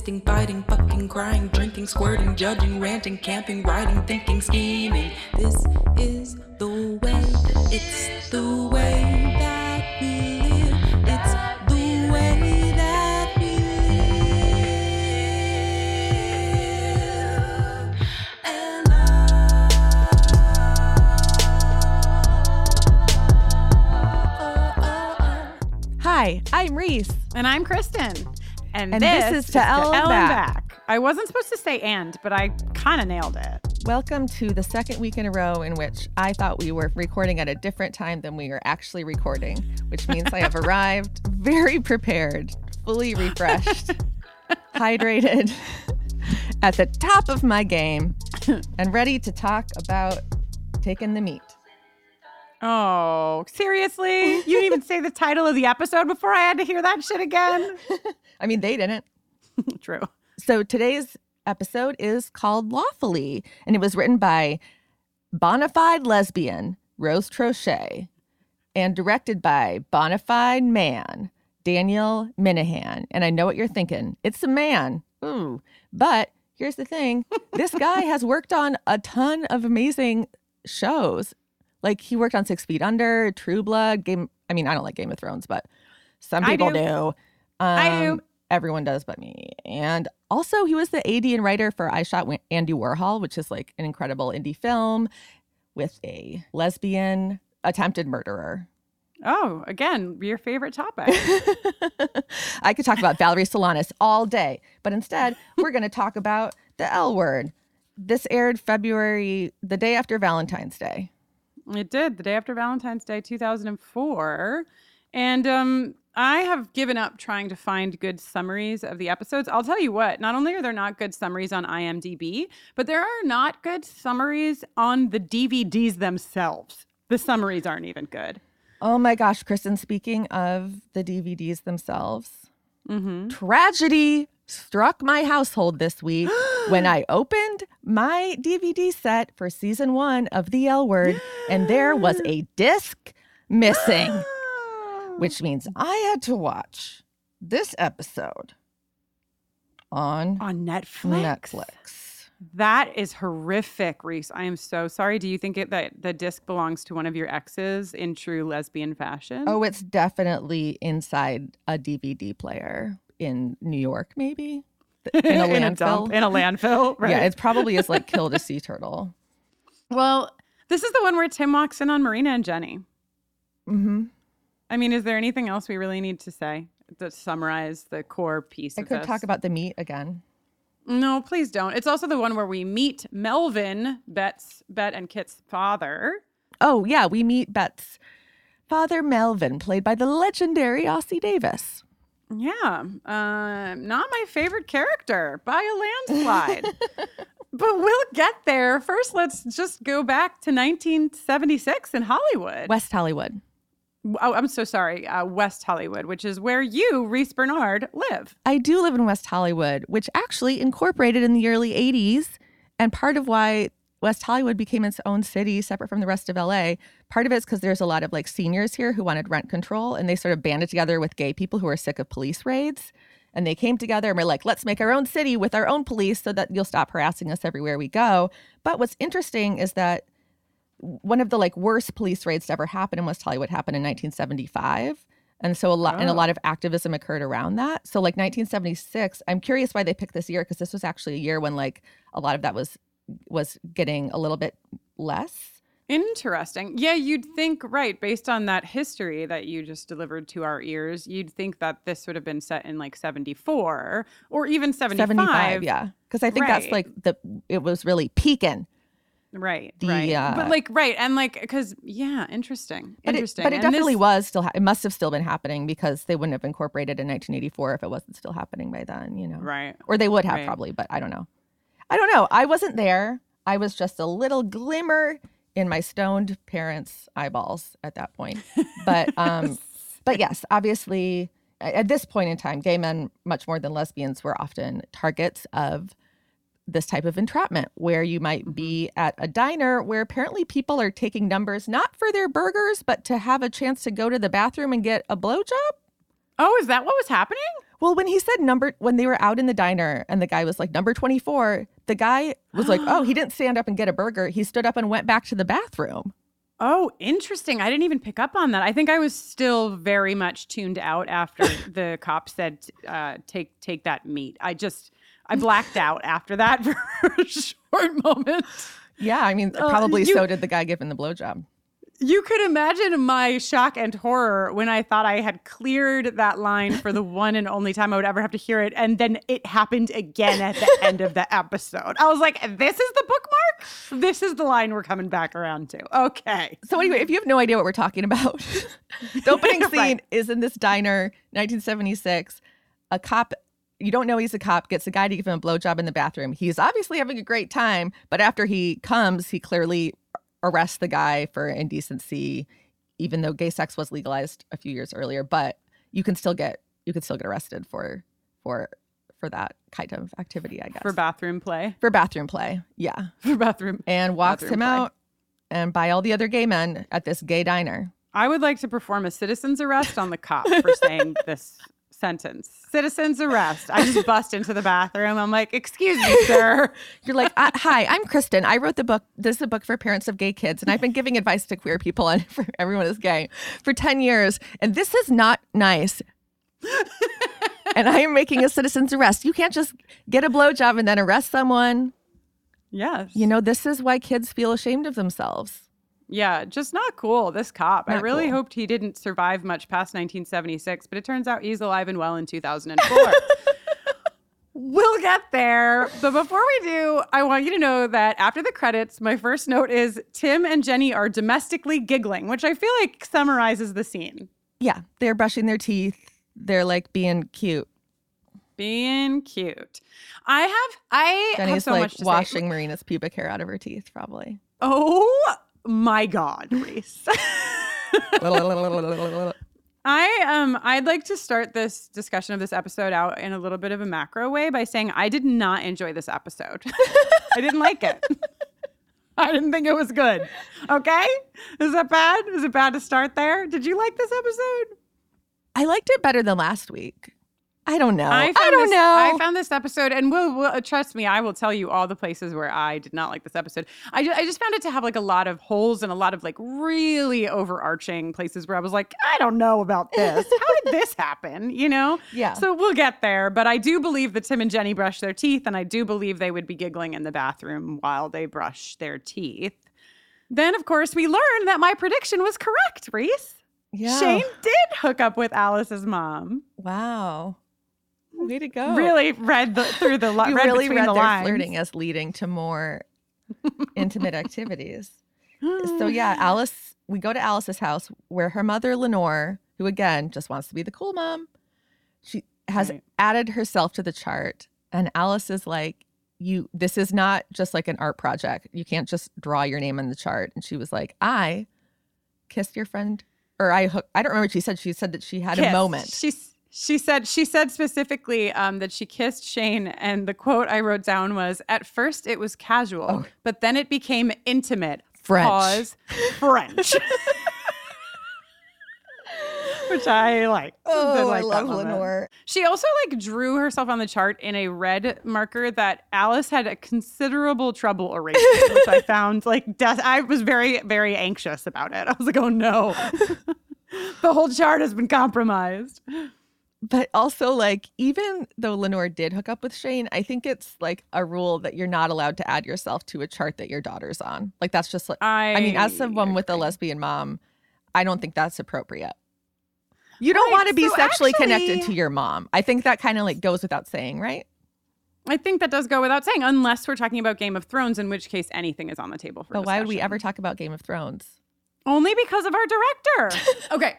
fisting, fighting, fucking, crying, drinking, squirting, judging, ranting, camping, writing, thinking, scheming. This is the way, it's the way that we live. It's the way that we live. And I. Hi, I'm Riese. And I'm Kristen. And, And this is To L and Back. I wasn't supposed to say and, but I kind of nailed it. Welcome to the second week in a row in which I thought we were recording at a different time than we are actually recording, which means I have arrived very prepared, fully refreshed, hydrated, at the top of my game, and ready to talk about taking the meat. Oh, seriously? You didn't even say the title of the episode before I had to hear that shit again? I mean, they didn't. True. So today's episode is called Lawfully, and it was written by bonafide lesbian Rose Troche and directed by bonafide man Daniel Minahan. And I know what you're thinking. It's a man. Ooh. But here's the thing. This guy has worked on a ton of amazing shows. Like he worked on Six Feet Under, True Blood, Game I mean, I don't like Game of Thrones, but some I people do. do. Um, I do. Everyone does but me. And also, he was the AD and writer for I Shot Andy Warhol, which is like an incredible indie film with a lesbian attempted murderer. Oh, again, your favorite topic. I could talk about Valerie Solanas all day, but instead, we're going to talk about the L word. This aired February, the day after Valentine's Day. It did the day after Valentine's Day 2004. And um, I have given up trying to find good summaries of the episodes. I'll tell you what, not only are there not good summaries on IMDb, but there are not good summaries on the DVDs themselves. The summaries aren't even good. Oh my gosh, Kristen, speaking of the DVDs themselves, Mm-hmm. tragedy struck my household this week when I opened my DVD set for season one of The L Word, and there was a disc missing, which means I had to watch this episode on on Netflix. Netflix. That is horrific, Riese. I am so sorry. Do you think it, that the disc belongs to one of your exes in true lesbian fashion? Oh, it's definitely inside a DVD player in New York, maybe in a landfill. dump, in a landfill, right? Yeah, it's probably is like killed a sea turtle. Well, this is the one where Tim walks in on Marina and Jenny. Mm hmm I mean, is there anything else we really need to say to summarize the core piece I could this? talk about the meat again. No, please don't. It's also the one where we meet Melvin, Bette's, Bette and Kit's father. Oh, yeah, we meet Bette's father, Melvin, played by the legendary Ossie Davis. Yeah, uh, not my favorite character by a landslide. but we'll get there. First, let's just go back to 1976 in Hollywood. West Hollywood. Oh, I'm so sorry. Uh, West Hollywood, which is where you, Riese Bernard, live. I do live in West Hollywood, which actually incorporated in the early 80s. And part of why West Hollywood became its own city separate from the rest of LA, part of it's because there's a lot of like seniors here who wanted rent control and they sort of banded together with gay people who were sick of police raids. And they came together and were like, let's make our own city with our own police so that you'll stop harassing us everywhere we go. But what's interesting is that one of the like worst police raids to ever happen in West Hollywood happened in 1975. And so a lot and a Oh. lot of activism occurred around that. So like 1976, I'm curious why they picked this year because this was actually a year when like a lot of that was was getting a little bit less. Interesting. Yeah, you'd think, right, based on that history that you just delivered to our ears, you'd think that this would have been set in like 74 or even 75. 75, yeah. Because I think that's like the it was really peaking. Right, The, right. uh, but like, right. And like, because, yeah, interesting. But interesting. it, but it And definitely this- was still. Ha- it must have still been happening because they wouldn't have incorporated in 1984 if it wasn't still happening by then. You know, Right. or they would have Right. probably, but I don't know. I don't know. I wasn't there. I was just a little glimmer in my stoned parents' eyeballs at that point. But um, but yes, obviously, at this point in time, gay men, much more than lesbians, were often targets of this type of entrapment where you might be at a diner where apparently people are taking numbers not for their burgers, but to have a chance to go to the bathroom and get a blowjob. Oh, is that what was happening? Well, when he said number, when they were out in the diner and the guy was like, number 24, the guy was like, oh, he didn't stand up and get a burger. He stood up and went back to the bathroom. Oh, interesting. I didn't even pick up on that. I think I was still very much tuned out after the cop said, uh, "Take take that meat." I just I blacked out after that for a short moment. Yeah, I mean, Uh, probably you- so did the guy giving the blowjob. You could imagine my shock and horror when I thought I had cleared that line for the one and only time I would ever have to hear it. And then it happened again at the end of the episode. I was like, this is the bookmark? This is the line we're coming back around to. Okay. So anyway, if you have no idea what we're talking about, the opening scene Right. is in this diner, 1976. A cop, you don't know he's a cop, gets a guy to give him a blowjob in the bathroom. He's obviously having a great time, but after he comes, he clearly arrests the guy for indecency, even though gay sex was legalized a few years earlier. But you can still get you can still get arrested for for for that kind of activity, I guess. For bathroom play. for bathroom play, yeah, For bathroom. and walks Bathroom him play. out and by all the other gay men at this gay diner. I would like to perform a citizen's arrest on the cop for saying this sentence. Citizen's arrest. I just bust into the bathroom. I'm like, excuse me, sir. You're like, "Uh, hi, I'm Kristen. I wrote the book. This is a book for parents of gay kids, and I've been giving advice to queer people and for everyone is gay for 10 years. And this is not nice. and I am making a citizen's arrest. You can't just get a blowjob and then arrest someone. Yes. You know, this is why kids feel ashamed of themselves. Yeah, just not cool. This cop. I really cool. hoped he didn't survive much past 1976, but it turns out he's alive and well in 2004. we'll get there. But before we do, I want you to know that after the credits, my first note is Tim and Jenny are domestically giggling, which I feel like summarizes the scene. Yeah, they're brushing their teeth. They're like being cute. Being cute. I have I have Jenny's so like much to washing say. Marina's pubic hair out of her teeth, probably. Oh my god, Riese. I um I'd like to start this discussion of this episode out in a little bit of a macro way by saying I did not enjoy this episode. I didn't like it. I didn't think it was good. Okay? Is that bad? Is it bad to start there? Did you like this episode? I liked it better than last week. I don't know. I, found don't this, know. I found this episode, and will will uh, trust me, I will tell you all the places where I did not like this episode. I just, I just found it to have like a lot of holes and a lot of like really overarching places where I was like, I don't know about this. How did this happen? You know? Yeah. So we'll get there, but I do believe that Tim and Jenny brush their teeth, and I do believe they would be giggling in the bathroom while they brush their teeth. Then, of course, we learned that my prediction was correct, Reese. yeah. Shane did hook up with Alice's mom. Wow. Way to go. Really read the, through the li- You read really read the their lines. flirting as leading to more intimate activities. So yeah, Alice, we go to Alice's house where her mother Lenore, who again just wants to be the cool mom, she has Right. added herself to the chart and Alice is like you this is not just like an art project. You can't just draw your name on the chart and she was like, "I kissed your friend or I hook I don't remember what she said. She said that she had a moment. She s- she said she said specifically um, that she kissed Shane, and the quote I wrote down was, "At first it was casual, Oh. but then it became intimate." French. Pause. French. Which I like. Oh, like I love. Lenore. She also like drew herself on the chart in a red marker that Alice had a considerable trouble erasing, which I found like death. I was very very anxious about it. I was like, oh no, the whole chart has been compromised. But also, like, even though Lenore did hook up with Shane, I think it's like a rule that you're not allowed to add yourself to a chart that your daughter's on. Like, that's just like, I, I mean, as someone with a lesbian mom, I don't think that's appropriate. You don't Right, want to be so sexually connected to your mom. I think that kind of like goes without saying, right? I think that does go without saying, unless we're talking about Game of Thrones, in which case anything is on the table for. But why would we ever talk about Game of Thrones? Only because of our director. okay.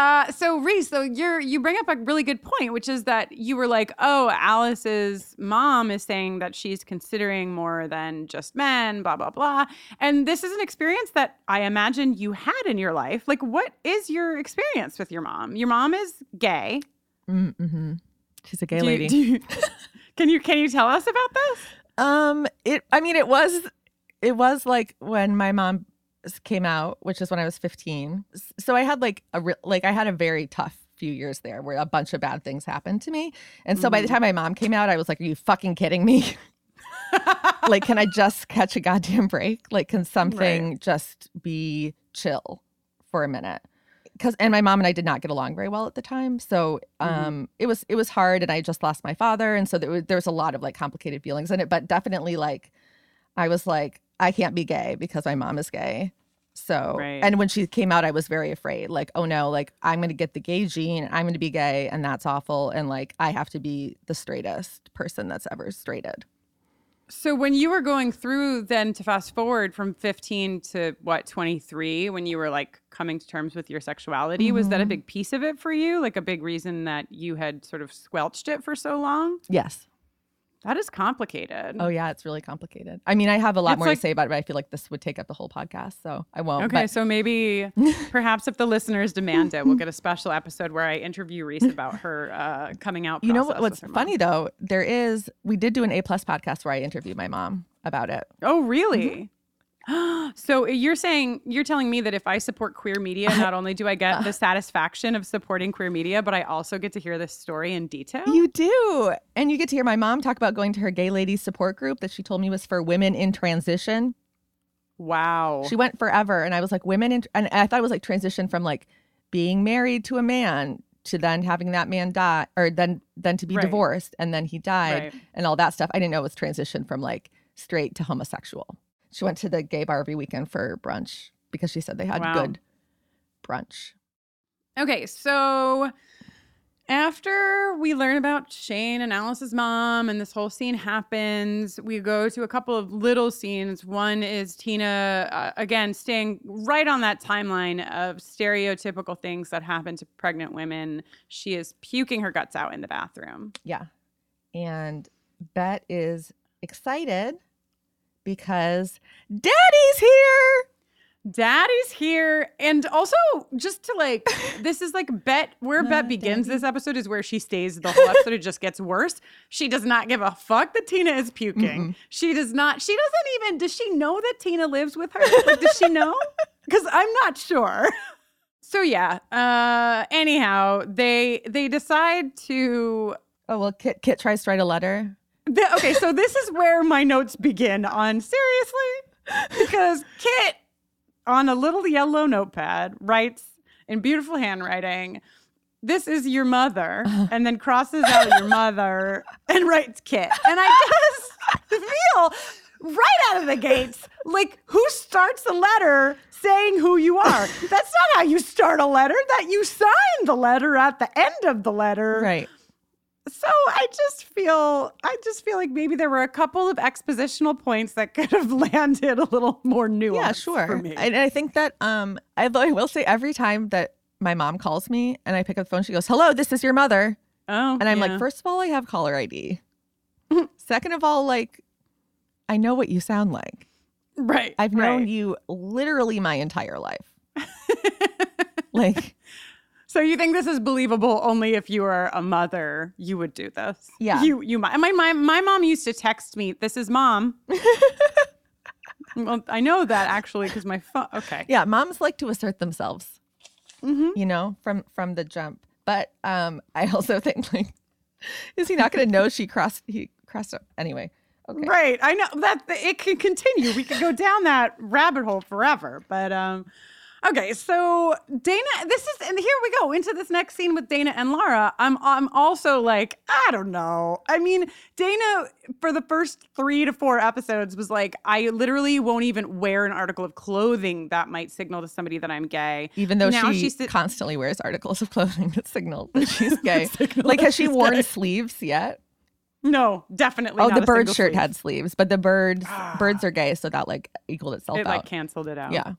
Uh, so Riese, so you're you bring up a really good point, which is that you were like, oh, Alice's mom is saying that she's considering more than just men, blah blah blah. And this is an experience that I imagine you had in your life. Like, what is your experience with your mom? Your mom is gay. Mm-hmm. She's a gay Do you- lady. do you- can you can you tell us about this? Um, it. I mean, it was, it was like when my mom came out, which is when I was fifteen. So I had like a re- like I had a very tough few years there where a bunch of bad things happened to me. And so by the time my mom came out, I was like, Are you fucking kidding me? like, can I just catch a goddamn break? Like, can something just be chill for a minute? Because and my mom and I did not get along very well at the time, so um, it was it was hard, and I just lost my father, and so there was, there was a lot of like complicated feelings in it. But definitely, like, I was like, I can't be gay because my mom is gay. So, Right. and when she came out, I was very afraid. Like, oh no, like I'm going to get the gay gene. I'm going to be gay, and that's awful. And like, I have to be the straightest person that's ever straighted. So when you were going through then to fast forward from 15 to what 23 when you were like coming to terms with your sexuality was that a mm-hmm. big piece of it for you like a big reason that you had sort of squelched it for so long Yes. That is complicated Oh yeah, it's really complicated. I mean, I have a lot It's more like- to say about it, but I feel like this would take up the whole podcast, so I won't. Okay, but- so maybe perhaps if the listeners demand it, we'll get a special episode where I interview Riese about her uh, coming out. you know what, what's mom. funny though? There is we did do an A plus podcast where I interviewed my mom about it. Oh, really? Mm-hmm. so uh, you're saying you're telling me that if I support queer media, not only do I get the uh. satisfaction of supporting queer media, but I also get to hear this story in detail. You do. And you get to hear my mom talk about going to her gay ladies support group that she told me was for women in transition. wow. She went forever. And I was like, women in, and I thought it was like transition from like being married to a man to then having that man die or then then to be Right. divorced and then he died Right. and all that stuff. I didn't know it was transition from like straight to homosexual. She went to the gay bar every weekend for brunch because she said they had Wow. good brunch. Okay, so after we learn about Shane and Alice's mom and this whole scene happens, we go to a couple of little scenes. One is Tina, uh, again, staying right on that timeline of stereotypical things that happen to pregnant women. She is puking her guts out in the bathroom. Yeah. And Bette is excited because Daddy's here. Daddy's here. And also, just to like, this is like Bette, where Bette begins this episode is where she stays the whole episode. It just gets worse. She does not give a fuck that Tina is puking. She does not, she doesn't even, does she know that Tina lives with her? Like, does she know? Because I'm not sure. So yeah. Uh anyhow, they they decide to Oh, well, Kit, Kit tries to write a letter. The, okay, so this is where my notes begin on seriously because Kit on a little yellow notepad writes in beautiful handwriting, "This is your mother," uh-huh. and then crosses out your mother and writes Kit. And I just feel right out of the gates like who starts a letter saying who you are? That's not how you start a letter. That you sign the letter at the end of the letter. Right. So I just feel I just feel like maybe there were a couple of expositional points that could have landed a little more nuanced Yeah, for sure. me. And I think that, um, although I will say every time that my mom calls me and I pick up the phone, she goes, Hello, this is your mother. oh, And I'm yeah. like, First of all, I have caller ID. Second of all, like, I know what you sound like. right. I've known right. you literally my entire life. like, So you think this is believable only if you are a mother, you would do this? Yeah. You you. My my my mom used to text me, "This is mom." well, I know that actually because my phone. Okay. yeah, moms like to assert themselves, Mhm. you know, from from the jump. But um, I also think like, is he not going to know she crossed? He crossed up anyway. Okay. Right. I know that it can continue. We could go down that rabbit hole forever. But um okay, so Dana this is and here we go into this next scene with Dana and Lara. I'm I'm also like, I don't know. I mean, Dana for the first 3 to 4 episodes was like, I literally won't even wear an article of clothing that might signal to somebody that I'm gay. Even though Now she sit- constantly wears articles of clothing that signal that she's gay. Like, has she worn gay. sleeves yet? No, definitely Oh, the bird shirt sleeve. had sleeves, but the birds birds ah. are gay, so that like equaled itself it out. like canceled it out. yeah,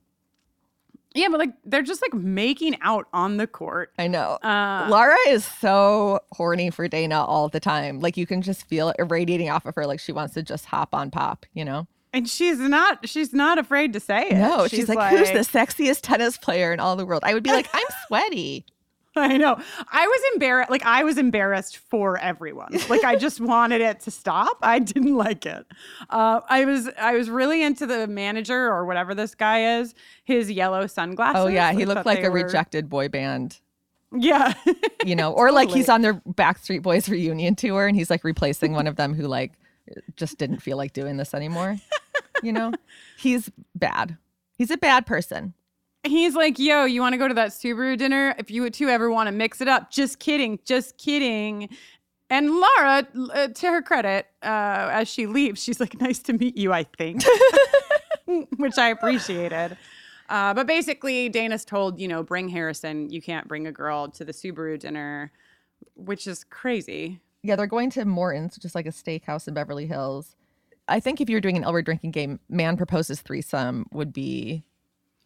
Yeah, but like they're just like making out on the court. I know. Uh, Laura is so horny for Dana all the time. Like you can just feel it irradiating off of her. Like she wants to just hop on pop, you know? And she's not she's not afraid to say it. No, she's, like, who's the sexiest tennis player in all the world? I would be like, I'm sweaty. I know. I was embarrassed like I was embarrassed for everyone. Like I just wanted it to stop. I didn't like it. Uh, I was I was really into the manager or whatever this guy is, his yellow sunglasses. Oh yeah, he I looked like a were- rejected boy band. Yeah. you know, or like he's on their Backstreet Boys reunion tour and he's like replacing one of them who like just didn't feel like doing this anymore. You know, he's bad. He's a bad person. He's like, yo, you want to go to that Subaru dinner? If you two ever want to mix it up, just kidding, just kidding. And Laura, uh, to her credit, uh, as she leaves, she's like, nice to meet you, I think, which I appreciated. Uh, but basically, Dana's told, you know, bring Harrison. You can't bring a girl to the Subaru dinner, which is crazy. Yeah, they're going to Morton's, just like a steakhouse in Beverly Hills. I think if you're doing an L Word drinking game, man proposes threesome would be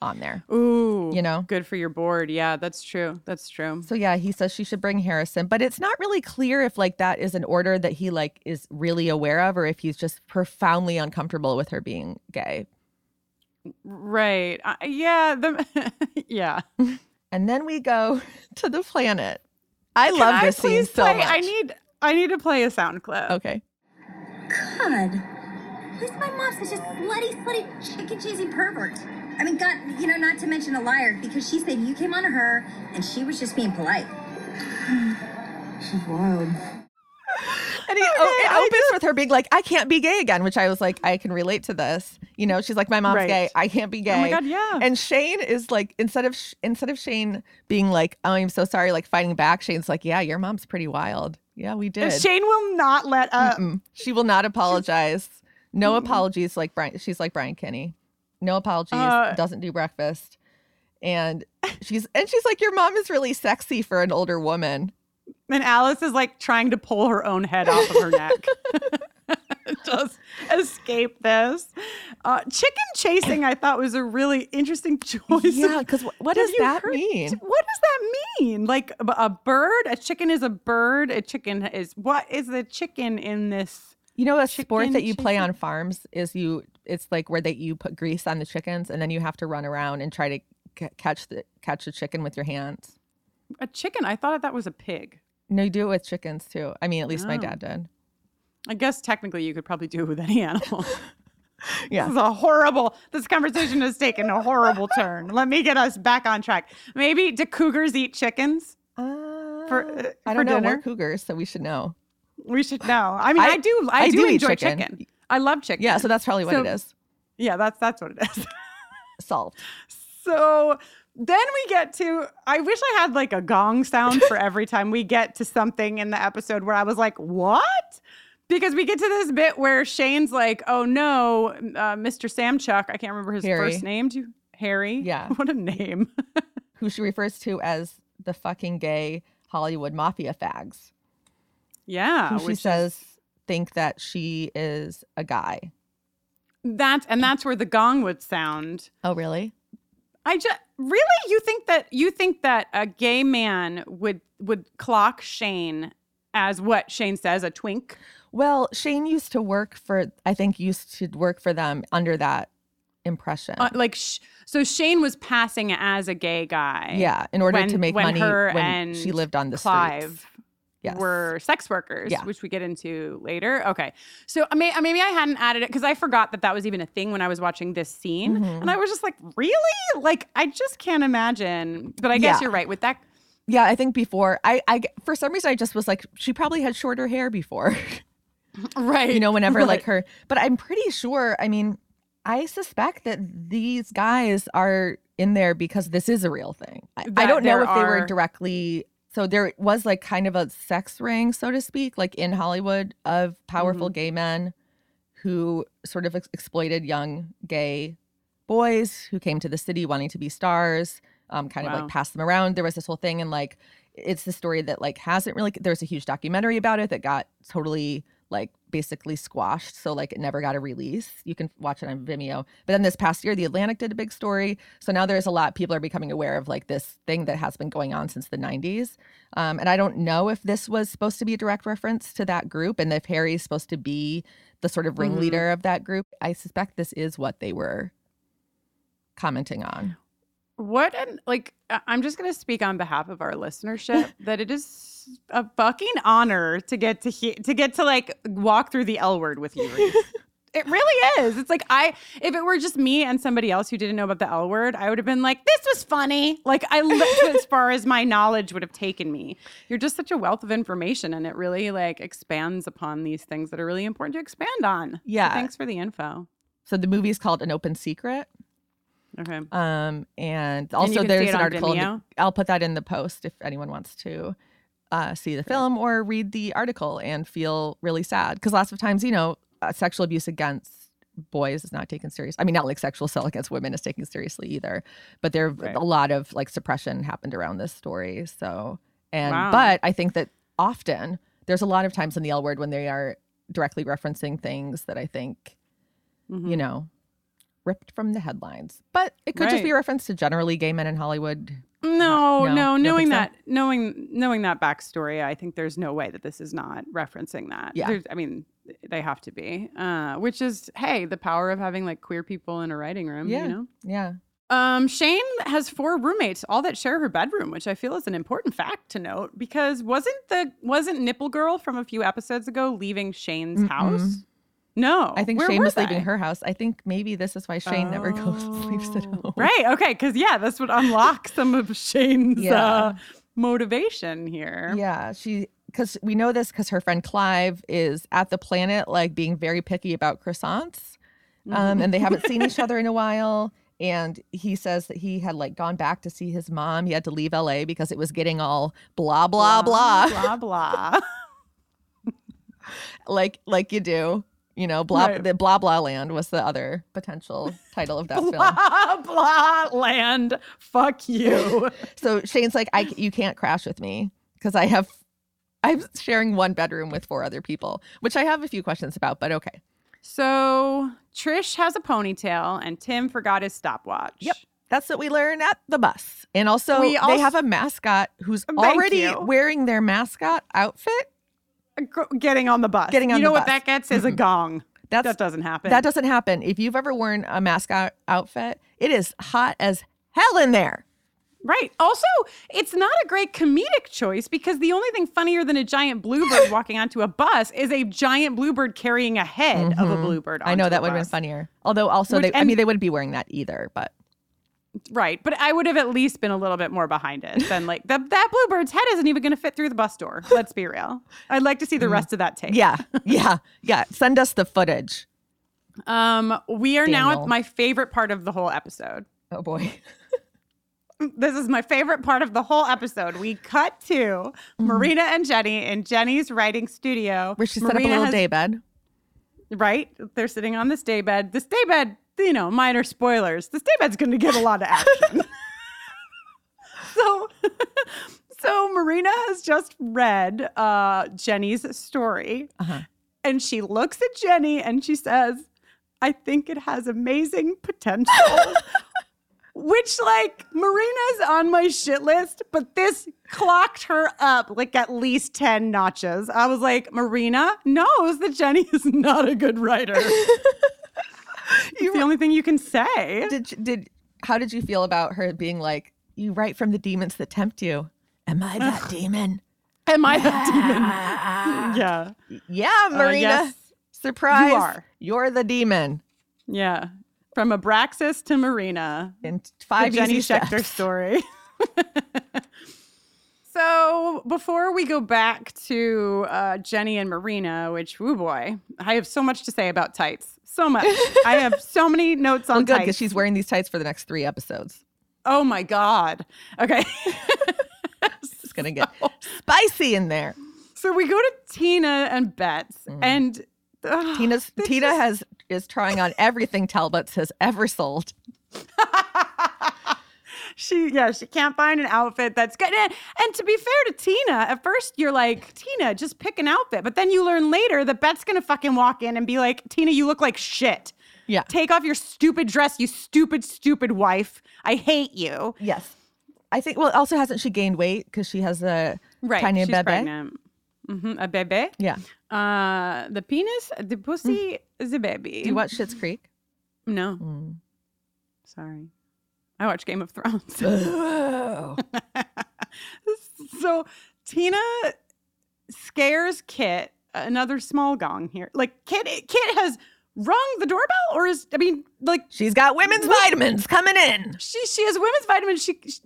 on there. Ooh, You know? good for your board. Yeah, that's true. That's true. So yeah, he says she should bring Harrison, but it's not really clear if like that is an order that he like is really aware of or if he's just profoundly uncomfortable with her being gay. Right. Uh, yeah. The, yeah. And then we go to the planet. I Can love I this scene please so play- much. I need. I need to play a sound clip. okay. God, who's my mom such a slutty, slutty, chicken chasing pervert? I mean, God, you know, not to mention a liar because she said you came on to her and she was just being polite. She's wild. And he, oh, it opens with her being like, I can't be gay again, which I was like, I can relate to this. You know, she's like, my mom's Right. gay. I can't be gay. Oh my God, yeah. And Shane is like, instead of Sh- instead of Shane being like, oh, I'm so sorry, like fighting back, Shane's like, yeah, your mom's pretty wild. Yeah, we did. Shane will not let up. Mm-mm. She will not apologize. No apologies. Like Brian, she's like Brian Kinney. No apologies. Uh, doesn't do breakfast. And she's and she's like, your mom is really sexy for an older woman. And Alice is like trying to pull her own head off of her neck. Just escape this. Uh, chicken chasing, I thought, was a really interesting choice. Yeah, because what Have does that heard- mean? What does that mean? Like a, a bird? A chicken is a bird. A chicken is what is the chicken in this? You know, a sport that you play on farms is you. It's like where that you put grease on the chickens, and then you have to run around and try to c- catch the catch the chicken with your hands. A chicken? I thought that was a pig. No, you do it with chickens too. I mean, at least my Oh. dad did. I guess technically you could probably do it with any animal. Yeah. This is a horrible. This conversation has taken a horrible turn. Let me get us back on track. Maybe do cougars eat chickens? Uh, For- uh, I for don't know. dinner? We're cougars, so we should know. We should know. I mean, I, I- do. I, I do, do enjoy chicken. chicken. I love chicken. Yeah, so that's probably what So- it is. yeah, that's that's what it is. Solved. so then we get to. I wish I had like a gong sound for every time we get to something in the episode where I was like, "What?" Because we get to this bit where Shane's like, "Oh no, uh, Mr. Samchuk. I can't remember his Harry. first name. Do you, Harry? Yeah. What a name. Who she refers to as the fucking gay Hollywood mafia fags. yeah. Who she says think that she is a guy. That's and that's where the gong would sound. Oh, really? I just really you think that you think that a gay man would would clock Shane as what Shane says a twink. Well, Shane used to work for, I think, used to work for them under that impression. Uh, like sh- so Shane was passing as a gay guy. yeah, in order when- to make money her when and she lived on the Clive streets. Yes. were sex workers, Yeah. which we get into later. Okay, so I may, maybe I hadn't added it because I forgot that that was even a thing when I was watching this scene, Mhm. and I was just like, really? Like I just can't imagine. But I guess Yeah. you're right with that. Yeah, I think before I, I, for some reason, I just was like, she probably had shorter hair before. Right. you know, whenever like her. But I'm pretty sure. I mean, I suspect that these guys are in there because this is a real thing. I, I don't know if they were directly. So there was like kind of a sex ring, so to speak, like in Hollywood of powerful Mm-hmm. gay men who sort of ex- exploited young gay boys who came to the city wanting to be stars, um, kind of like passed them around. There was this whole thing, and like it's the story that like hasn't really. There's a huge documentary about it that got totally like basically squashed, so like it never got a release. You can watch it on Vimeo. But then this past year, The Atlantic did a big story, so now there's a lot. People are becoming aware of like this thing that has been going on since the '90s. Um, and I don't know if this was supposed to be a direct reference to that group, and if Harry's supposed to be the sort of ringleader of that group. I suspect this is what they were commenting on. What an like I'm just going to speak on behalf of our listenership that it is a fucking honor to get to he- to get to like walk through the L word with you. It really is. It's like I if it were just me and somebody else who didn't know about the L word, I would have been like, this was funny. Like I looked as far as my knowledge would have taken me. You're just such a wealth of information and it really like expands upon these things that are really important to expand on. So Yeah. thanks for the info. So the movie is called An Open Secret. Okay. Um, and also see there's an article. the- I'll put that in the post if anyone wants to uh, see the film or read the article and feel really sad. Because lots of times, you know, uh, sexual abuse against boys is not taken serious. I mean, not like sexual assault against women is taken seriously either. But there Right. a lot of like suppression happened around this story. So and Wow. but I think that often there's a lot of times in the L word when they are directly referencing things that I think Mm-hmm. you know, ripped from the headlines. But it could just be a reference to generally gay men in Hollywood. No, No, no, knowing think so? that, knowing knowing that backstory, I think there's no way that this is not referencing that. Yeah. There's, I mean, they have to be. Uh, which is, hey, the power of having like queer people in a writing room. Yeah. You know. Yeah. Um, Shane has four roommates, all that share her bedroom, which I feel is an important fact to note because wasn't the wasn't Nipple Girl from a few episodes ago leaving Shane's house? No, I think Where Shane was leaving her house. I think maybe this is why Shane never goes sleeps at Oh, home. Right. Okay. Because yeah, this would unlock some of Shane's Yeah. uh, motivation here. Yeah. She, because we know this because her friend Clive is at the planet, like being very picky about croissants. Um, and they haven't seen each other in a while. And he says that he had like gone back to see his mom. He had to leave LA because it was getting all blah, blah, blah, blah blah. like like you do. You know, blah Right. the blah blah land was the other potential title of that film. blah blah land. Fuck you. So Shane's like, I you can't crash with me because I have I'm sharing one bedroom with four other people, which I have a few questions about, but okay. so Trish has a ponytail, and Tim forgot his stopwatch. Yep. That's what we learn at the bus. And also We they have a mascot who's already you. wearing their mascot outfit. Getting on the bus. Getting on You know what bus. that gets is a gong. That's that doesn't happen. that doesn't happen. If you've ever worn a mascot outfit, it is hot as hell in there. Right. Also, it's not a great comedic choice because the only thing funnier than a giant bluebird walking onto a bus is a giant bluebird carrying a head of a bluebird. Mm-hmm. I know that would have been funnier. Although also Which- they I mean they wouldn't be wearing that either, but Right. But I would have at least been a little bit more behind it than like that that bluebird's head isn't even going to fit through the bus door. Let's be real. I'd like to see the rest of that tape. Mm-hmm. yeah, yeah, yeah. Send us the footage. Um, we are now at my favorite part of the whole episode. Oh boy. This is my favorite part of the whole episode. We cut to Marina and Jenny in Jenny's writing studio. Mm-hmm. Where she set up a little has- day bed. Right? They're sitting on this day bed. This day bed, you know, minor spoilers. This day bed's going to get a lot of action. so, so Marina has just read uh, Jenny's story, Uh-huh. and she looks at Jenny and she says, "I think it has amazing potential." Which, like, Marina's on my shit list, but this clocked her up like at least 10 notches. I was like, Marina knows that Jenny is not a good writer. it's the only thing you can say. Did did how did you feel about her being like, you write from the demons that tempt you? Am I that demon? Am I that demon? Yeah. Yeah, Marina. yes, Surprise. you are. You're the demon. Yeah. From Abraxas to Marina. In the five Jenny easy Schecter story. so before we go back to uh, Jenny and Marina, which, woo boy, I have so much to say about tights. So much. I have so many notes on Well, good because she's wearing these tights for the next three episodes. oh my God. Okay. It's gonna get spicy in there. so we go to Tina and Bets, Mm. and ugh, Tina's Tina is- has is trying on everything Talbots has ever sold. she yeah she can't find an outfit that's good and, and to be fair to tina at first you're like tina just pick an outfit but then you learn later that Bette's gonna fucking walk in and be like tina you look like shit Yeah. take off your stupid dress you stupid stupid wife i hate you Yes. I think well also hasn't she gained weight because she has a right tiny she's bebe? pregnant hmm a bebe Yeah. uh the penis the pussy is a baby Do you watch Schitt's Creek? no Mm. sorry i watch game of thrones so Tina scares Kit, another small gong here. Like Kit, Kit has rung the doorbell, or is I mean, like She's got women's vitamins coming in. she she has women's vitamins. She, she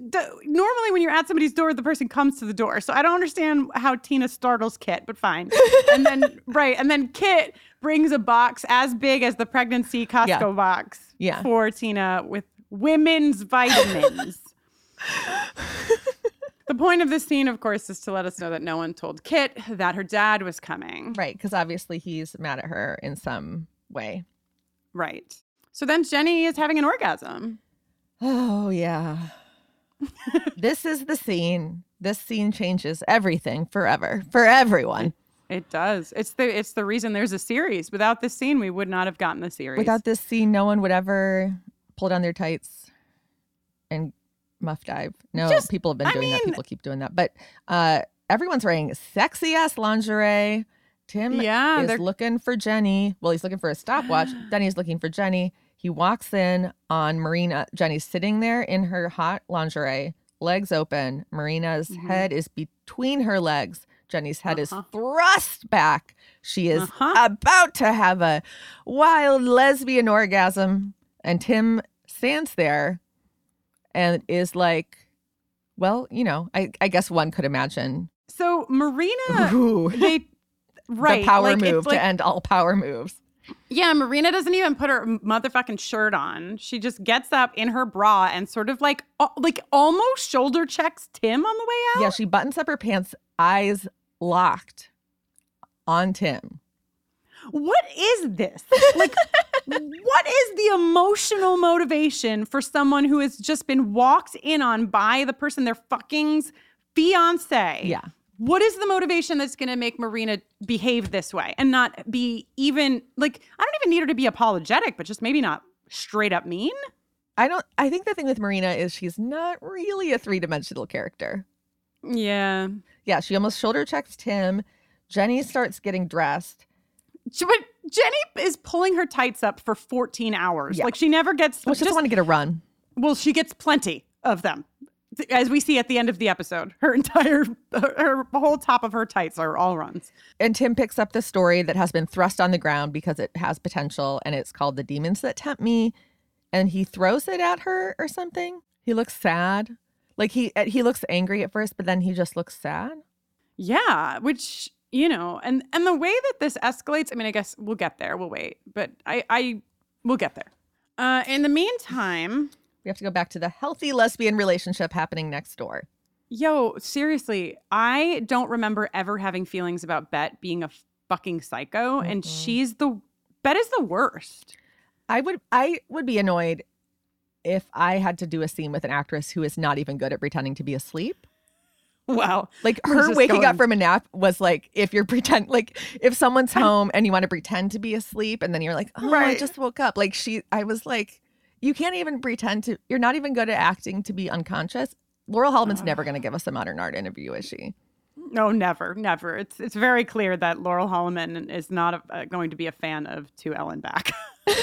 normally when you're at somebody's door, the person comes to the door. So I don't understand how Tina startles Kit, but fine. and then right, and then Kit brings a box as big as the pregnancy Costco Yeah. box Yeah. for Tina with women's vitamins. the point of this scene, of course, is to let us know that no one told Kit that her dad was coming. Right, because obviously he's mad at her in some way. Right. So then Jenny is having an orgasm. Oh, yeah. this is the scene. This scene changes everything forever for everyone. It does. It's the it's the reason there's a series. Without this scene, we would not have gotten the series. Without this scene, no one would ever pull down their tights and muff dive. No, Just- people have been I doing that. People keep doing that. But uh, everyone's wearing sexy ass lingerie. Tim Yeah, is they're- looking for Jenny. Well, he's looking for a stopwatch. Denny's looking for Jenny. He walks in on Marina. Jenny's sitting there in her hot lingerie, legs open. Marina's Mm-hmm. head is between her legs. Jenny's head is thrust back. She is Uh-huh. about to have a wild lesbian orgasm. And Tim stands there and is like, well, you know, I, I guess one could imagine so Marina, Ooh, they right the power like, move like- to end all power moves. Yeah, Marina doesn't even put her motherfucking shirt on. She just gets up in her bra and sort of like like almost shoulder checks Tim on the way out. Yeah, she buttons up her pants, eyes locked on Tim. What is this? Like what is the emotional motivation for someone who has just been walked in on by the person they're fucking's fiance? Yeah. What is the motivation that's going to make Marina behave this way and not be even like I don't even need her to be apologetic, but just maybe not straight up mean? I don't I think the thing with Marina is she's not really a three-dimensional character. Yeah. Yeah, she almost shoulder checks Tim. Jenny starts getting dressed. She- But Jenny is pulling her tights up for 14 hours. Yeah. Like she never gets Well, she just- doesn't want to get a run. well, she gets plenty of them. As we see at the end of the episode, her entire her, her whole top of her tights are all runs. And Tim picks up the story that has been thrust on the ground because it has potential and it's called The Demons That Tempt Me. And he throws it at her or something. He looks sad. Like he he looks angry at first, but then he just looks sad. Yeah, which you know, and and the way that this escalates, I mean, I guess we'll get there. We'll wait, but I I we'll get there. Uh, in the meantime, We have to go back to the healthy lesbian relationship happening next door. yo, seriously, I don't remember ever having feelings about Bette being a fucking psycho, and she's the Bette is the worst. I would I would be annoyed if I had to do a scene with an actress who is not even good at pretending to be asleep. Wow. Like We're her waking going- up from a nap was like if you're pretend like if someone's home and you want to pretend to be asleep and then you're like, oh, I just woke up. Like she, I was like, you can't even pretend to. You're not even good at acting to be unconscious. Laurel Holloman's never going to give us a modern art interview, is she? No, never, never. It's it's very clear that Laurel Holloman is not a, uh, going to be a fan of To L and Back.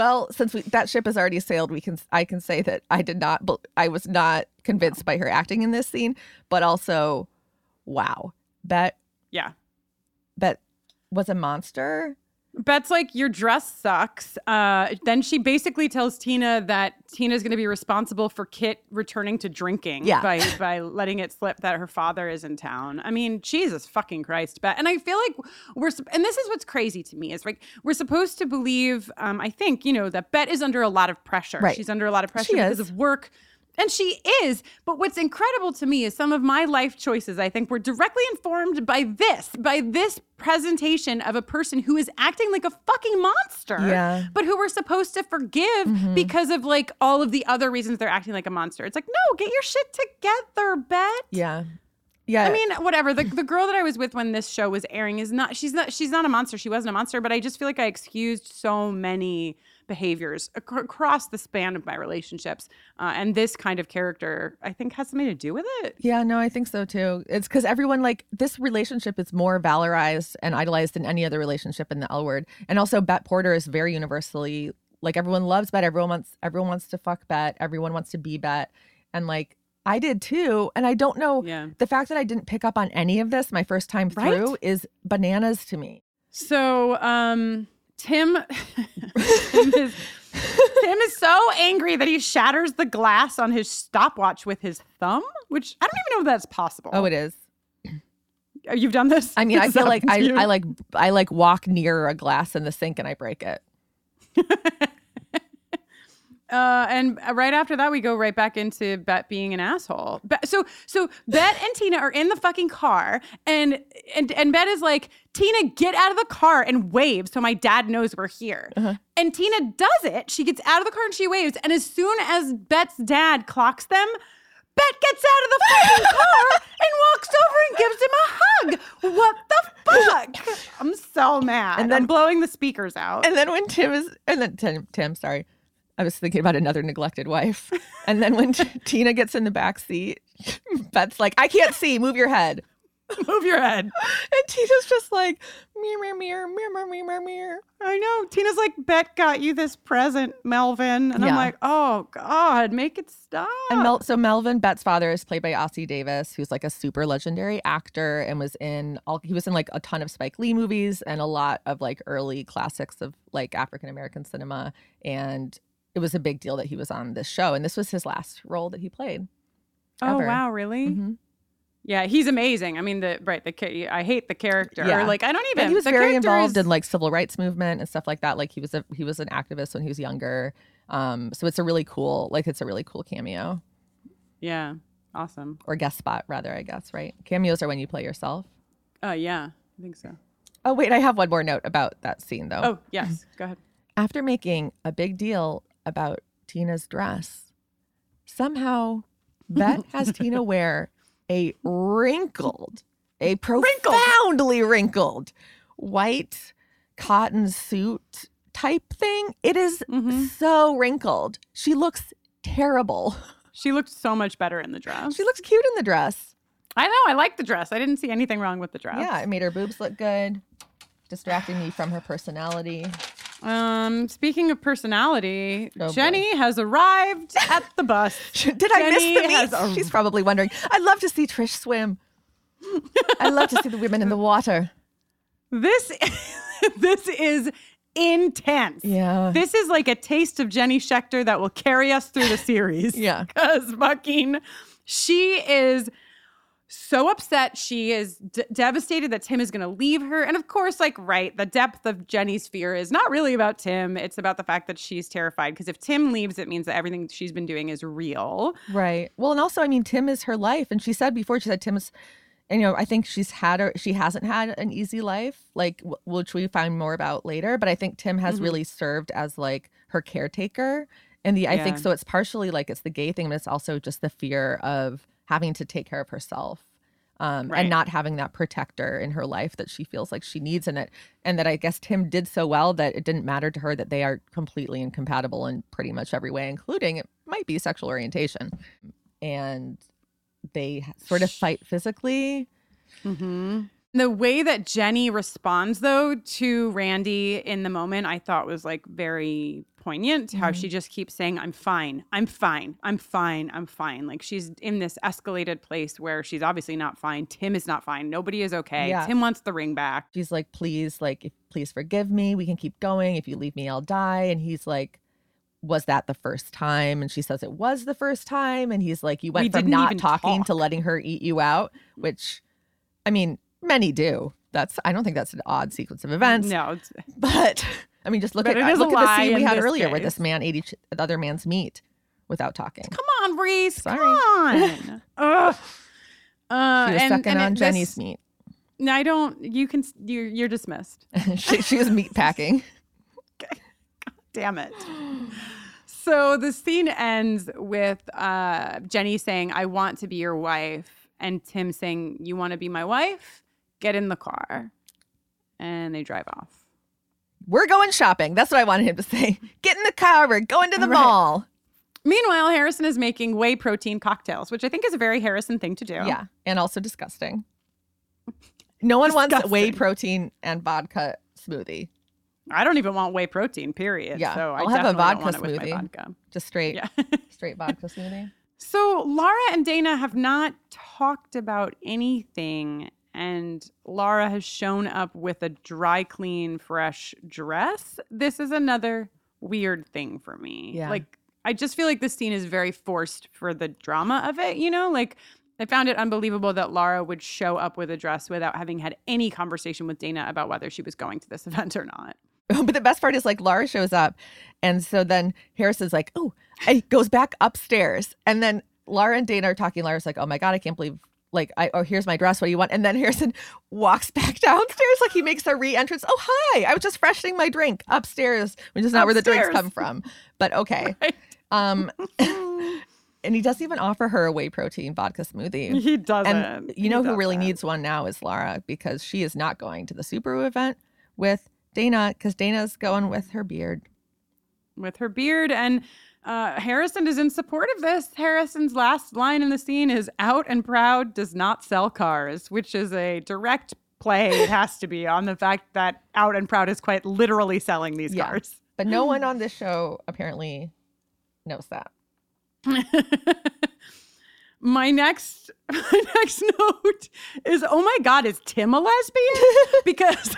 Well, since we, that ship has already sailed, we can I can say that I did not I was not convinced by her acting in this scene, but also wow. Bette yeah. Bette was a monster. Bette's like, your dress sucks. Uh, then she basically tells Tina that Tina's going to be responsible for Kit returning to drinking Yeah. by by letting it slip that her father is in town. I mean, Jesus fucking Christ, Bette. And I feel like we're, and this is what's crazy to me is like we're supposed to believe. Um, I think you know that Bette is under a lot of pressure. Right. She's under a lot of pressure She because is. of work. And she is. But what's incredible to me is some of my life choices, I think, were directly informed by this, by this presentation of a person who is acting like a fucking monster. Yeah. But who we're supposed to forgive mm-hmm. because of like all of the other reasons they're acting like a monster. It's like, no, get your shit together, Bette. Yeah. Yeah. I mean, whatever. The, the girl that I was with when this show was airing is not she's not she's not a monster. She wasn't a monster, but I just feel like I excused so many behaviors ac- across the span of my relationships. Uh, and this kind of character, I think, has something to do with it. Yeah, no, I think so too. It's because everyone like this relationship is more valorized and idolized than any other relationship in the L word. And also, Bette Porter is very universally like everyone loves Bette. Everyone wants everyone wants to fuck Bette. Everyone wants to be Bette. And like I did too. And I don't know Yeah. the fact that I didn't pick up on any of this my first time Right? through is bananas to me. So, um, Tim, Tim, is, Tim is so angry that he shatters the glass on his stopwatch with his thumb, which I don't even know if that's possible. Oh, it is. Oh, You've done this? I mean, I feel like I, happens to you? I like I like walk near a glass in the sink and I break it. Uh, and right after that, we go right back into Bette being an asshole. Bette, so, so Bette and Tina are in the fucking car, and and and Bette is like, Tina, get out of the car and wave so my dad knows we're here. And Tina does it. She gets out of the car and she waves. And as soon as Bette's dad clocks them, Bette gets out of the fucking car and walks over and gives him a hug. What the fuck? I'm so mad. And then I'm blowing the speakers out. And then when Tim is, and then Tim, Tim, sorry, I was thinking about another neglected wife. And then when T- Tina gets in the back seat, Beth's like, "I can't see. Move your head." Move your head. And Tina's just like, "Mirror, mirror, mirror, mirror, mirror, mirror." I know. Tina's like, Bette got you this present, Melvin. And Yeah. I'm like, oh God, make it stop. And Mel- so Melvin Bette's father is played by Ossie Davis, who's like a super legendary actor and was in all he was in like a ton of Spike Lee movies and a lot of like early classics of like African American cinema. And it was a big deal that he was on this show. And this was his last role that he played. oh ever. wow, really? Mhm. Yeah, he's amazing. I mean, the right, the I hate the character. Yeah. Like, I don't even. And he was very involved is- in like civil rights movement and stuff like that. Like he was a he was an activist when he was younger. Um, so it's a really cool, like it's a really cool cameo Yeah, awesome. or guest spot rather, I guess, right? Cameos are when you play yourself. Oh yeah, I think so. Oh wait, I have one more note about that scene though. Oh yes, go ahead. After making a big deal about Tina's dress, somehow Bette has Tina wear a wrinkled, a profoundly wrinkled white cotton suit type thing. It is Mhm. so wrinkled. She looks terrible. She looked so much better in the dress. She looks cute in the dress. I know. I like the dress. I didn't see anything wrong with the dress. Yeah, it made her boobs look good, distracting me from her personality. Um. Speaking of personality, Oh, boy. Jenny has arrived at the bus. Did I miss the meet? a- She's probably wondering. I'd love to see Trish swim. I'd love to see the women in the water. This this is intense. Yeah. This is like a taste of Jenny Schecter that will carry us through the series. Yeah. Because fucking, she is so upset. She is d- devastated that Tim is going to leave her. And of course, like, right, the depth of Jenny's fear is not really about Tim. It's about the fact that she's terrified. Because if Tim leaves, it means that everything she's been doing is real. Right. Well, and also, I mean, Tim is her life, and she said before, she said Tim is, and you know, I think she's had her, she hasn't had an easy life, like which we find more about later. But I think Tim has Mhm. really served as like her caretaker, and the I think so. It's partially like it's the gay thing, but it's also just the fear of having to take care of herself. Um, Right. and not having that protector in her life that she feels like she needs in it and that i guess tim did so well that it didn't matter to her that they are completely incompatible in pretty much every way including it might be sexual orientation and they sort of fight physically Mm-hmm. The way that Jenny responds, though, to Randy in the moment, I thought was like very poignant. How she mm-hmm. just keeps saying, I'm fine, I'm fine, I'm fine, I'm fine. Like she's in this escalated place where she's obviously not fine. Tim is not fine. Nobody is okay. Yeah. Tim wants the ring back. she's like please like please forgive me we can keep going if you leave me i'll die and he's like was that the first time and she says it was the first time and he's like you went We from not talking to letting her eat you out which i mean many do that's i don't think that's an odd sequence of events No, but i mean just look But at it is a look at the scene we had earlier where this man ate each the other man's meat without talking come on, Riese. Sorry. Come on. Ugh. Uh, she was and, sucking and on it- jenny's this- meat No, I don't. You can. You're, you're dismissed. she, she was meat packing God Damn it. So the scene ends with uh, Jenny saying, I want to be your wife. And Tim saying, You want to be my wife? Get in the car. And they drive off. we're going shopping that's what i wanted him to say get in the car we're going to the Right. mall Meanwhile, Harrison is making whey protein cocktails, which I think is a very Harrison thing to do. Yeah, and also disgusting. No one wants whey protein and vodka smoothie. I don't even want whey protein, period. Yeah, So I I'll have a vodka want it with my smoothie. vodka. Just straight, Yeah. straight vodka smoothie. So Laura and Dana have not talked about anything and Laura has shown up with a dry clean, fresh dress. This is another weird thing for me. Yeah. Like, I just feel like this scene is very forced for the drama of it, you know? Like, I found it unbelievable that Laura would show up with a dress without having had any conversation with Dana about whether she was going to this event or not. but the best part is like Laura shows up, and so then Harris is like, "Oh," he goes back upstairs, and then Laura and Dana are talking. Laura's like, "Oh my god, I can't believe." Like I oh here's my dress. What do you want? And then Harrison walks back downstairs like he makes a re-entrance. Oh hi, I was just freshening my drink upstairs, which is not where the drinks come from. But okay. Right. Um, and he doesn't even offer her a whey protein vodka smoothie. He doesn't. And you He know who really needs one now is Lara because she is not going to the Subaru event with Dana because Dana's going with her beard. with her beard and uh, Harrison is in support of this. Harrison's last line in the scene is "Out and proud does not sell cars," which is a direct play. It has to be on the fact that Out and Proud is quite literally selling these Yeah. cars. But no one on this show apparently knows that. my next my next note is oh my god is tim a lesbian because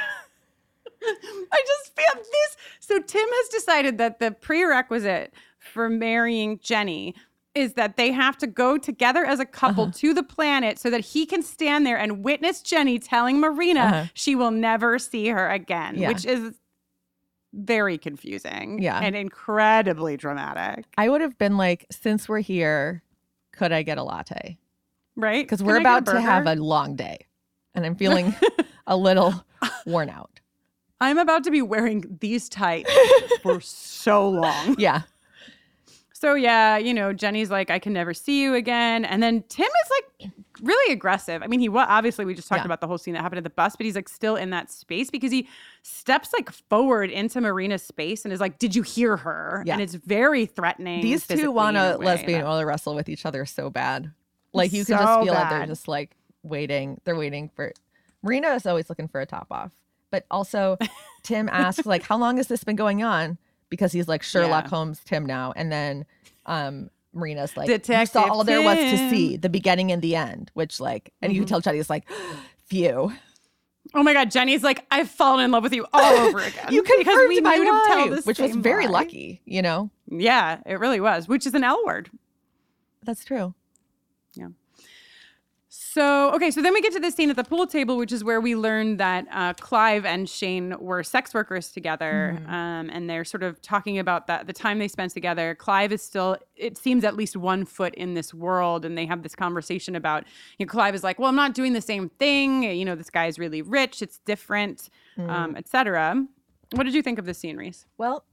i just feel this so tim has decided that the prerequisite for marrying jenny is that they have to go together as a couple Uh-huh. to the planet so that he can stand there and witness jenny telling marina Uh-huh. she will never see her again Yeah. which is very confusing Yeah. and incredibly dramatic I would have been like, since we're here, could I get a latte? right Because we're I get a about to have a long day and I'm feeling a little worn out. I'm about to be wearing these tights for so long. Yeah. So yeah, you know, Jenny's like, I can never see you again, and then Tim is like really aggressive. I mean, he wa obviously we just talked Yeah. about the whole scene that happened at the bus, but he's like still in that space because he steps like forward into Marina's space and is like, "Did you hear her?" Yeah. And it's very threatening. These two want a to lesbian oil wrestle with each other so bad. Like you can just feel that they're just like waiting. They're waiting for Marina is always looking for a top off. But also Tim asks like how long has this been going on? Because he's like Sherlock Yeah. Holmes Tim now. And then um Marina's like you saw all there was to see, the beginning and the end, which like and you Mhm. can tell Jenny's like phew. Oh my god, Jenny's like, I've fallen in love with you all over again. You because confirmed we my knew to tell the which was very lie. lucky, you know. Yeah, it really was, which is an L word. That's true. So, okay, so then we get to this scene at the pool table, which is where we learn that uh, Clive and Shane were sex workers together. Um, and they're sort of talking about that the time they spent together. Clive is still, it seems, at least one foot in this world. And they have this conversation about, you know, Clive is like, well, I'm not doing the same thing. You know, this guy's really rich, it's different, um, et cetera. What did you think of this scene, Riese? Well,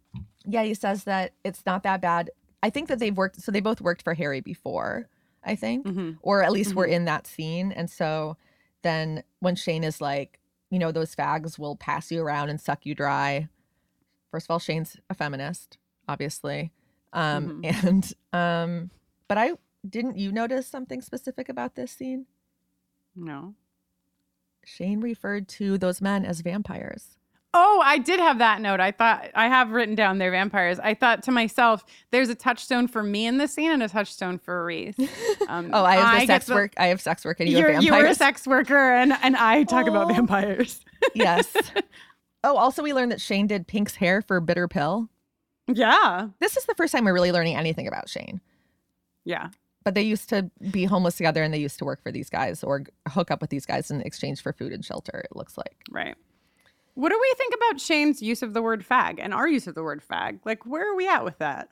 yeah, he says that it's not that bad. I think that they've worked, so they both worked for Harry before, I think, Mhm. or at least we're in that scene. And so then when Shane is like, you know, those fags will pass you around and suck you dry. First of all, Shane's a feminist, obviously. Um, And, um, but I didn't you notice something specific about this scene? No. Shane referred to those men as vampires. Oh, I did have that note. I thought I have written down their vampires. I thought to myself, there's a touchstone for me in this scene and a touchstone for Riese. Um, Oh, I have the get sex the- work. I have sex work, and you You're, have you were a sex worker, and and I talk about vampires. yes. Oh, also, we learned that Shane did Pink's hair for Bitter Pill. yeah, This is the first time we're really learning anything about Shane. yeah. But they used to be homeless together and they used to work for these guys or hook up with these guys in exchange for food and shelter, it looks like. Right. What do we think about Shane's use of the word fag and our use of the word fag? Like, where are we at with that?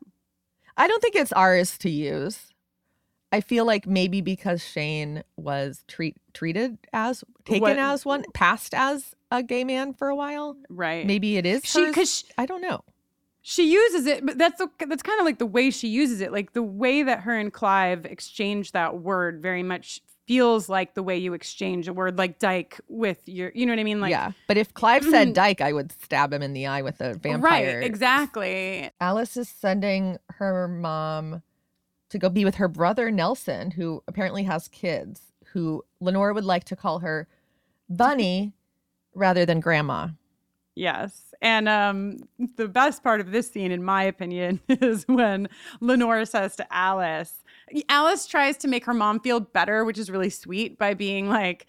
I don't think it's ours to use. I feel like maybe because Shane was treat, treated as, taken What- as one, passed as a gay man for a while. Right. Maybe it is. She- hers. 'cause she- I don't know. she uses it, but that's the, that's kind of like the way she uses it. Like the way that her and Clive exchange that word very much feels like the way you exchange a word like dyke with your, you know what I mean? Like, yeah. But if Clive said Dyke, I would stab him in the eye with a vampire. right, exactly. Alice is sending her mom to go be with her brother Nelson, who apparently has kids, who Lenore would like to call her Bunny rather than Grandma. Yes. And um, the best part of this scene, in my opinion, is when Lenore says to Alice, Alice tries to make her mom feel better, which is really sweet by being like,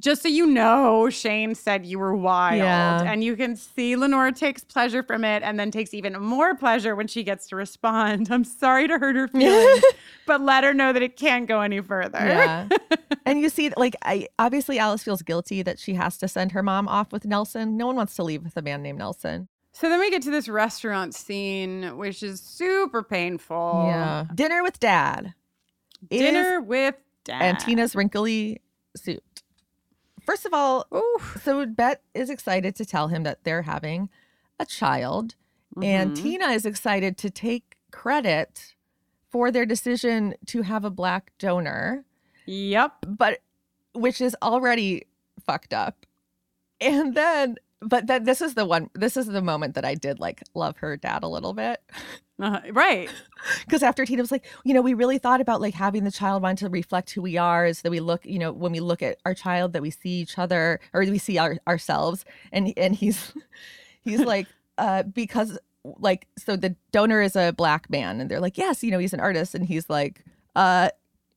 just so you know, Shane said you were wild. Yeah. And you can see Lenora takes pleasure from it and then takes even more pleasure when she gets to respond. I'm sorry to hurt her feelings, but let her know that it can't go any further. Yeah. and you see, like, I obviously Alice feels guilty that she has to send her mom off with Nelson. No one wants to leave with a man named Nelson. So then we get to this restaurant scene, which is super painful. Yeah. Dinner with dad. Dinner with dad. and Tina's wrinkly suit. First of all, Oof. so Bette is excited to tell him that they're having a child, and Mhm. Tina is excited to take credit for their decision to have a black donor, Yep. but which is already fucked up. And then, but then this is the one, this is the moment that I did like love her dad a little bit. Uh, right. because after Tina was like, you know, we really thought about like having the child want to reflect who we are, is that we look, you know, when we look at our child, that we see each other or we see our, ourselves, and and he's he's like, uh, because like so the donor is a black man, and they're like, yes, you know, he's an artist, and he's like, uh.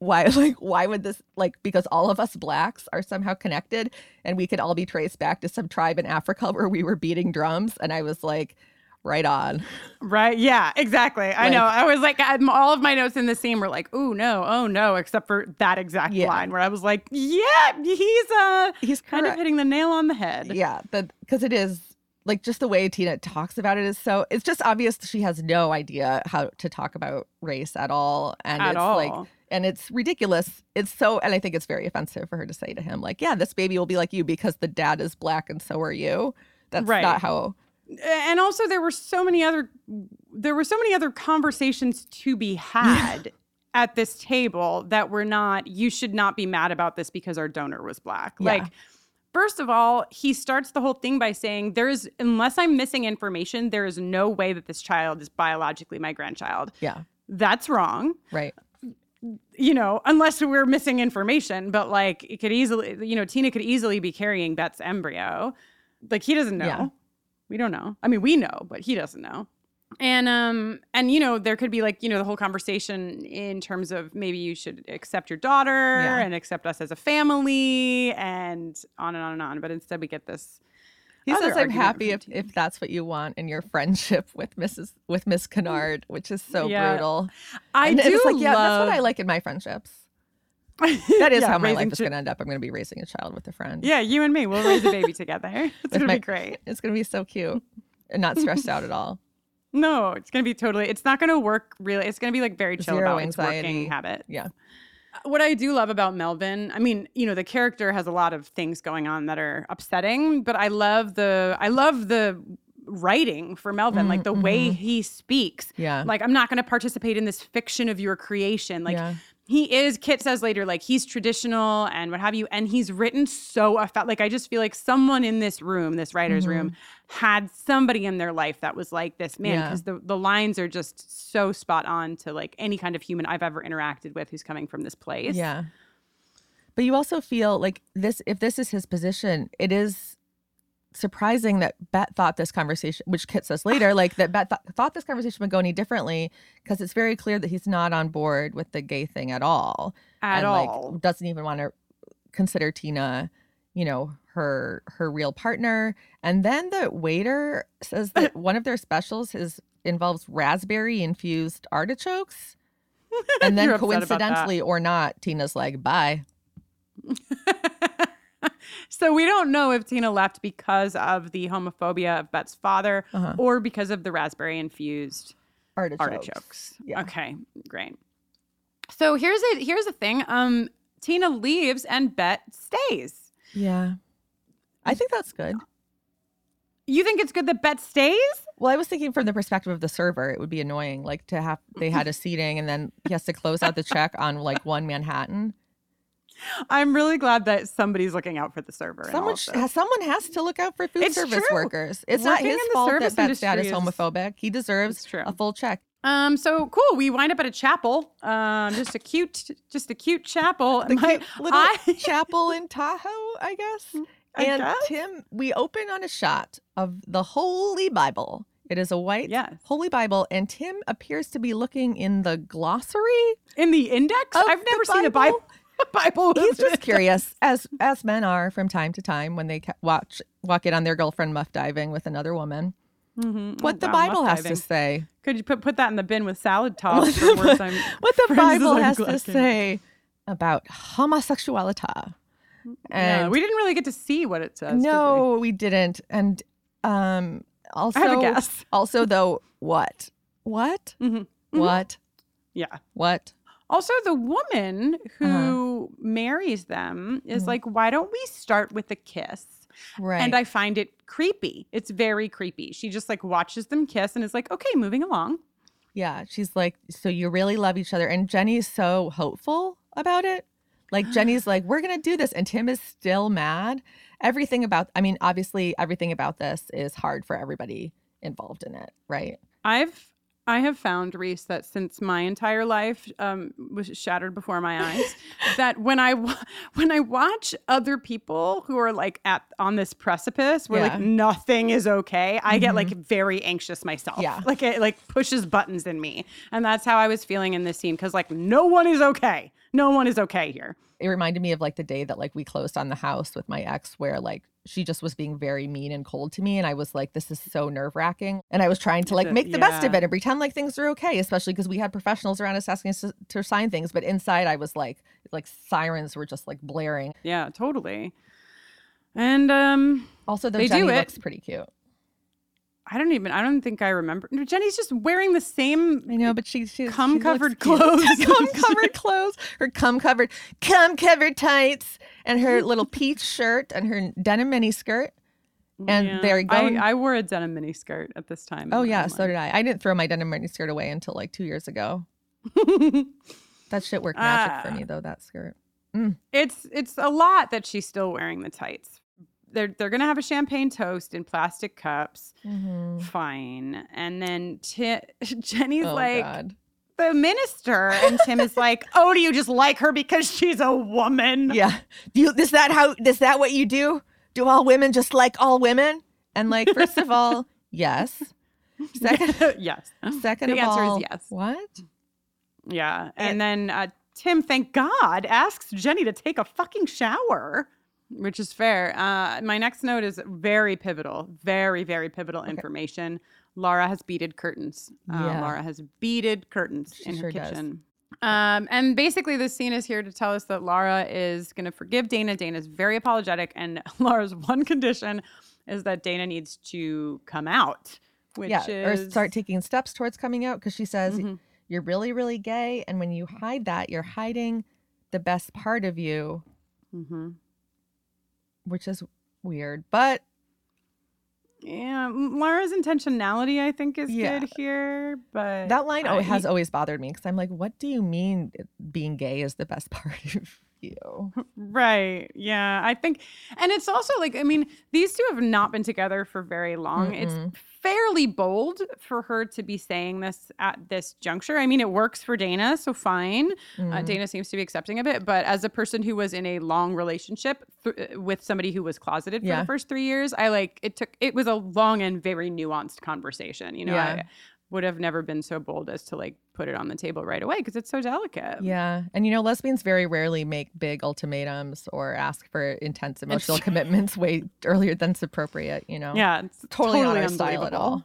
Why like why would this like because all of us blacks are somehow connected and we could all be traced back to some tribe in Africa where we were beating drums and I was like right on Right. Yeah, exactly. I know. I was like, I'm, all of my notes in the scene were like, oh no, oh no, except for that exact Yeah. line where I was like, yeah, he's uh he's kind of hitting the nail on the head. Yeah, because it is like just the way Tina talks about it is so it's just obvious she has no idea how to talk about race at all, and At it's all. like and it's ridiculous. It's so and I think it's very offensive for her to say to him like, yeah, this baby will be like you because the dad is black and so are you. That's Right. not how. and also there were so many other there were so many other conversations to be had at this table that were not you should not be mad about this because our donor was black Yeah. like first of all he starts the whole thing by saying there is unless i'm missing information there is no way that this child is biologically my grandchild Yeah, that's wrong right. you know, unless we're missing information, but like it could easily, you know, Tina could easily be carrying Bette's embryo. Like he doesn't know. Yeah. We don't know. I mean, we know, but he doesn't know. And um and you know, there could be like, you know, the whole conversation in terms of maybe you should accept your daughter Yeah. and accept us as a family and on and on and on, but instead we get this He says, "I'm happy if, if that's what you want in your friendship with Mrs. with Miss Kennard, which is so Yeah. brutal." I and do like, yeah, love that's what I like in my friendships. That is Yeah, how my life is going to end up. I'm going to be raising a child with a friend. Yeah, you and me, we'll raise a baby together. It's gonna be great. It's going to be so cute and not stressed out at all. No, it's gonna be totally. It's not gonna work really. It's gonna be like very chill Zero about its working habit. Yeah. Uh, what I do love about Melvin, I mean, you know, the character has a lot of things going on that are upsetting, but I love the I love the writing for Melvin, like mm, the mm-hmm. way he speaks. Mm-hmm. Yeah. Like I'm not going to participate in this fiction of your creation. Like Yeah. he is Kit says later like he's traditional and what have you and he's written so effect like I just feel like someone in this room, this writer's mm-hmm. room had somebody in their life that was like this man Mm-hmm. Yeah. because the the lines are just so spot on to like any kind of human I've ever interacted with who's coming from this place. Yeah. But you also feel like this if this is his position, it is surprising that Bette thought this conversation, which Kit us later, like that Bette th- thought this conversation would go any differently because it's very clear that he's not on board with the gay thing at all. At and all. like doesn't even want to consider Tina, you know, her her real partner. And then the waiter says that one of their specials is involves raspberry infused artichokes. And then You're upset about that. coincidentally or not, Tina's like, bye. So we don't know if Tina left because of the homophobia of Bette's father Uh-huh. or because of the raspberry infused Artichokes. artichokes. Yeah. Okay, great. So here's a here's the thing. Um, Tina leaves and Bette stays. Yeah. I think that's good. You think it's good that Bette stays? Well, I was thinking from the perspective of the server, it would be annoying, like to have they had a seating and then he has to close out the check on like one Manhattan. I'm really glad that somebody's looking out for the server. Someone someone has to look out for food It's service true. workers. It's not his fault that Bette's dad is homophobic. He deserves a full check. Um, so cool. We wind up at a chapel. Um, just a cute, just a cute chapel. The My- cute little I- chapel in Tahoe, I guess. I and guess. Tim, we open on a shot of the Holy Bible. It is a white Yes. Holy Bible, and Tim appears to be looking in the glossary. in the index. I've never seen a Bible. Bible. He's just curious, as as men are from time to time when they watch walk in on their girlfriend muff diving with another woman. Mhm. What Oh, the wow, Bible has to say. Could you put put that in the bin with salad toss for words What the Bible has to say about homosexuality. Yeah, And we didn't really get to see what it says. did we? no, we didn't. And um also I have a guess. also though what? What? Mhm. What? Yeah. What? Also, the woman who Uh-huh. marries them is Mhm. like, why don't we start with a kiss? Right. And I find it creepy. It's very creepy. She just like watches them kiss and is like, okay, moving along. Yeah, she's like, so you really love each other. And Jenny's so hopeful about it. Like, Jenny's like, we're going to do this. And Tim is still mad. Everything about, I mean, obviously, everything about this is hard for everybody involved in it, right? I've I have found Riese that since my entire life um, was shattered before my eyes, that when I wa- when I watch other people who are like at on this precipice where Yeah. Mm-hmm. like nothing is okay, I get like very anxious myself. Yeah. like it like pushes buttons in me, and that's how I was feeling in this scene because like no one is okay. No one is okay here. It reminded me of like the day that like we closed on the house with my ex, where like she just was being very mean and cold to me. And I was like, this is so nerve wracking. And I was trying to like make the best of it and pretend like things are okay, especially because we had professionals around us asking us to, to sign things. But inside, I was like, like sirens were just like blaring. Yeah, totally. And um, Also, though, They do Jenny it. looks pretty cute. I don't even. I don't think I remember. No, Jenny's just wearing the same. I know, but she she's Cum covered clothes. cum covered clothes. Her cum covered cum covered tights and her little peach shirt and her denim mini skirt. And Yeah. there you go. I, I wore a denim mini skirt at this time. oh yeah, so did I. I didn't throw my denim mini skirt away until like two years ago. That shit worked magic for Ah. me though. That skirt. it's it's a lot that she's still wearing the tights. They're they're gonna have a champagne toast in plastic cups. Mm-hmm. Fine, and then Ti Jenny's Oh like God. the minister, and Tim is like, "Oh, do you just like her because she's a woman?" Yeah. Do you, is that how? Is that what you do? Do all women just like all women? And like, first of all, yes. Second, yes. second The of answer is all, yes. What? Yeah. And then uh, Tim, thank God, asks Jenny to take a fucking shower, which is fair. Uh, my next note is very pivotal, very, very pivotal information. Laura has beaded curtains. Uh, Yeah. Laura has beaded curtains She in her sure does. kitchen. Um, and basically, this scene is here to tell us that Laura is going to forgive Dana. Dana's very apologetic, and Laura's one condition is that Dana needs to come out, which yeah, is or start taking steps towards coming out because she says Mhm. you're really, really gay, and when you hide that, you're hiding the best part of you, Mhm. Which is weird. But Yeah, m- Laura's intentionality, I think, is Yeah. good here. But that line I- has always bothered me because I'm like, what do you mean eh, being gay is the best part of you? right. Yeah, I think, and it's also like, I mean, these two have not been together for very long. Mm-mm. It's fairly bold for her to be saying this at this juncture. I mean, it works for Dana, so fine. Uh, Mhm. Dana seems to be accepting of it. But as a person who was in a long relationship th- with somebody who was closeted for Yeah. the first three years, I like it took, it was a long and very nuanced conversation. You know, Yeah. I would have never been so bold as to like put it on the table right away because it's so delicate. Yeah. And you know, lesbians very rarely make big ultimatums or ask for intense emotional commitments way earlier than's appropriate, you know? Yeah, it's Totally, totally, not our style at all.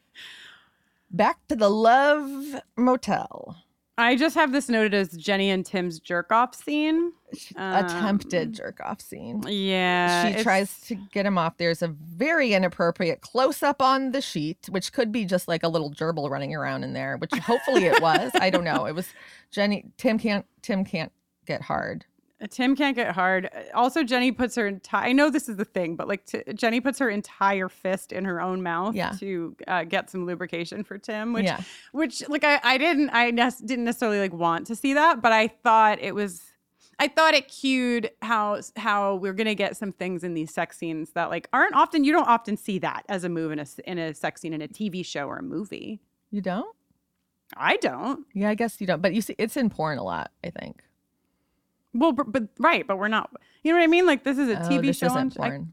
Back to the Love Motel. I just have this noted as Jenny and Tim's jerk off scene. Attempted Um, jerk off scene. Yeah. she tries to get him off. There's a very inappropriate close up on the sheet, which could be just like a little gerbil running around in there, which hopefully it was. I don't know. It was Jenny. Tim can't. Tim can't get hard. Tim can't get hard. Also, Jenny puts her entire. I know this is the thing, but like t- Jenny puts her entire fist in her own mouth Yeah. to uh, get some lubrication for Tim, which, Yeah. which like I, I didn't, I ne- didn't necessarily like want to see that, but I thought it was. I thought it cued how how we're gonna get some things in these sex scenes that like aren't often you don't often see that as a move in a, in a sex scene in a TV show or a movie. You don't? I don't. Yeah, I guess you don't. But you see, it's in porn a lot. I think. Well, but, but right, but we're not. You know what I mean? Like this is a Oh, TV this show. isn't I- porn.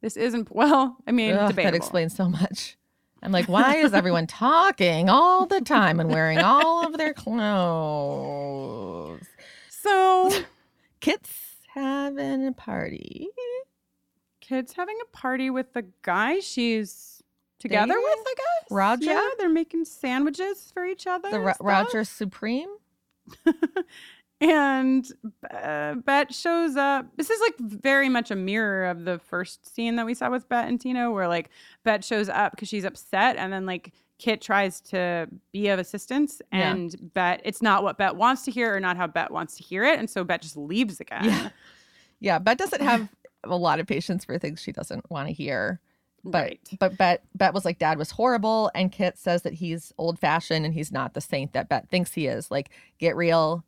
this isn't. Well, I mean, Ugh, that explains so much. I'm like, why is everyone talking all the time and wearing all of their clothes? So Kit's having a party. Kid's having a party with the guy she's together Dating? with, I guess. Roger? Yeah, they're making sandwiches for each other. The Ro- Roger Supreme. and uh, Bette shows up. This is like very much a mirror of the first scene that we saw with Bette and Tino, where like Bette shows up because she's upset, and then like Kit tries to be of assistance, Yeah. and Bette it's not what Bette wants to hear or not how Bette wants to hear it, and so Bette just leaves again. Yeah. Yeah, Bette doesn't have a lot of patience for things she doesn't want to hear. But right. but Bette Bette was like dad was horrible, and Kit says that he's old fashioned and he's not the saint that Bette thinks he is. Like get real,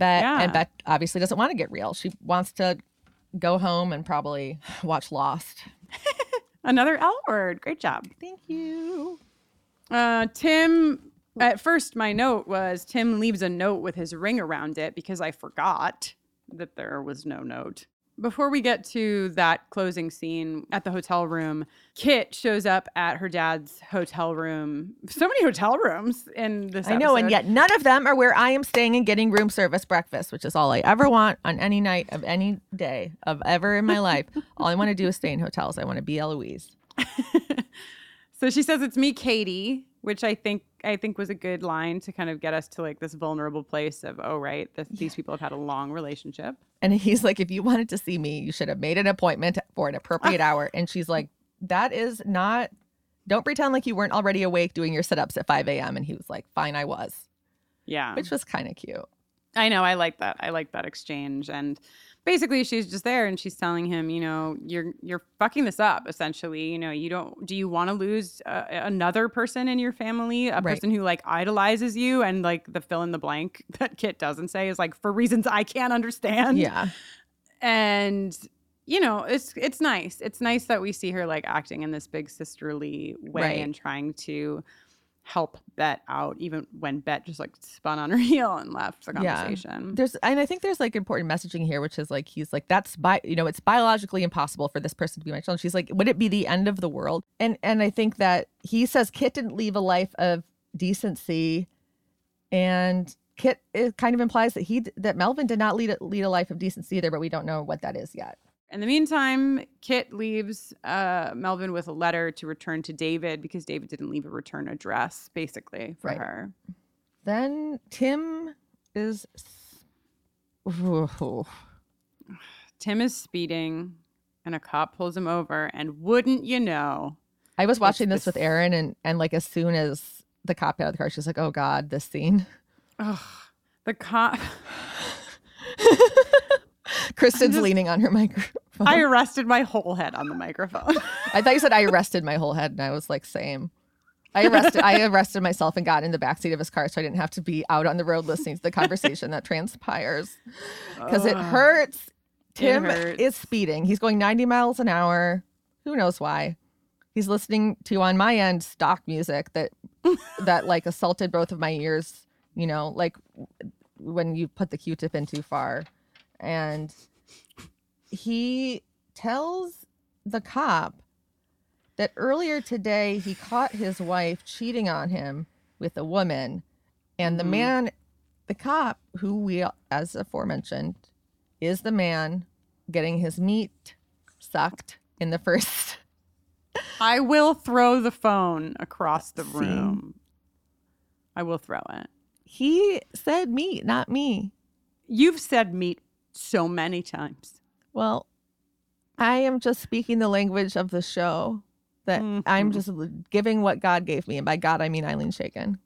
Bette, Yeah. and Bette obviously doesn't want to get real. She wants to go home and probably watch Lost. Another L word. Great job. Thank you. Uh, Tim. At first, my note was Tim leaves a note with his ring around it because I forgot that there was no note. Before we get to that closing scene at the hotel room, Kit shows up at her dad's hotel room. So many hotel rooms in this. I know, and yet none of them are where I am staying and getting room service breakfast, which is all I ever want on any night of any day of ever in my life. all I want to do is stay in hotels. I want to be Eloise. So she says it's me, Katie, which I think I think was a good line to kind of get us to like this vulnerable place of oh right, this, these people have had a long relationship. And he's like, if you wanted to see me, you should have made an appointment for an appropriate hour. And she's like, that is not, don't pretend like you weren't already awake doing your sit ups at 5 a.m. And he was like, fine, I was, Yeah, which was kind of cute. I know. I like that. I like that exchange. And basically, she's just there, and she's telling him, you know, you're you're fucking this up. Essentially, you know, you don't. Do you want to lose uh, another person in your family, a Right. person who like idolizes you, and like the fill in the blank that Kit doesn't say is like for reasons I can't understand. Yeah. and you know it's it's nice it's nice that we see her like acting in this big sisterly way Right. and trying to help Bette out even when Bette just like spun on her heel and left the Yeah. conversation There's, and I think there's like important messaging here, which is like, he's like, that's by, you know, it's biologically impossible for this person to be my child. She's like, would it be the end of the world? And, and I think that he says Kit didn't leave a life of decency. And Kit it kind of implies that he, that Melvin did not lead a, lead a life of decency either, but we don't know what that is yet. In the meantime kit leaves uh, melvin with a letter to return to david because david didn't leave a return address basically for Right. her Then Tim is, Ooh. tim is speeding and a cop pulls him over and wouldn't you know I was watching this this- with Erin, and and like as soon as the cop got out of the car, she's like, "Oh God, this scene." ugh, the cop Kristen's just- leaning on her microphone. I I, arrested my whole head on the microphone. I thought you said I arrested my whole head, and I was like, "Same." I arrested I arrested myself and got in the backseat of his car, so I didn't have to be out on the road listening to the conversation that transpires because it hurts. Tim hurts. is speeding. He's going 90 miles an hour. Who knows why? He's listening to on my end stock music that that like assaulted both of my ears. You know, like when you put the Q-tip in too far, and he tells the cop that earlier today he caught his wife cheating on him with a woman, and the Mhm. man, the cop, who we as aforementioned, is the man getting his meat sucked in the first. I will throw the phone across the See? room. I will throw it. He said meat, not me. You've said meat so many times. Well, I am just speaking the language of the show. That I'm Mhm. just giving what God gave me, and by God I mean Ilene Chaiken.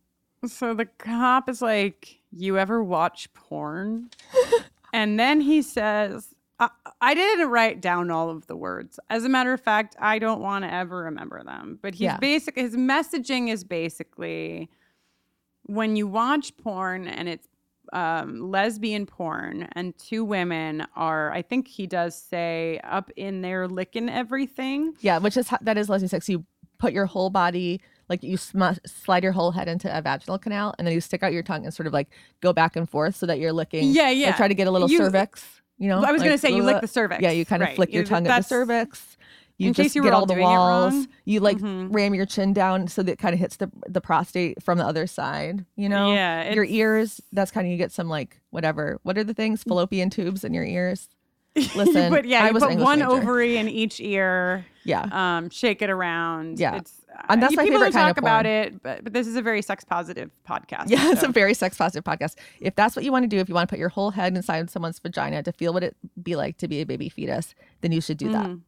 So the cop is like, You ever watch porn? and then he says, I, I didn't write down all of the words. As a matter of fact, I don't want to ever remember them. But he's Yeah. basic his messaging is basically when you watch porn and it's um, lesbian porn and two women are, I think he does say, up in there licking everything. Yeah, which is that is lesbian sex. You put your whole body, like you sm- slide your whole head into a vaginal canal, and then you stick out your tongue and sort of like go back and forth so that you're licking. Yeah, like, yeah. try to get a little You- cervix. You know, I was going to like, say you lick the cervix. Yeah, you kind of right. flick your You- tongue at the cervix. You In just case you get were all all the walls. You like Mhm. ram your chin down so that it kind of hits the the prostate from the other side. You know, Yeah, your ears. That's kind of you get some like whatever. What are the things? Fallopian tubes in your ears. Listen, put, yeah, I was put one major. ovary in each ear. Yeah, Um, shake it around. Yeah. it's, And that's you- my people favorite talk about it, but, but this is a very sex positive podcast. yeah. It's a very sex positive podcast. If that's what you want to do, if you want to put your whole head inside someone's vagina to feel what it be like to be a baby fetus, then you should do that. Mhm.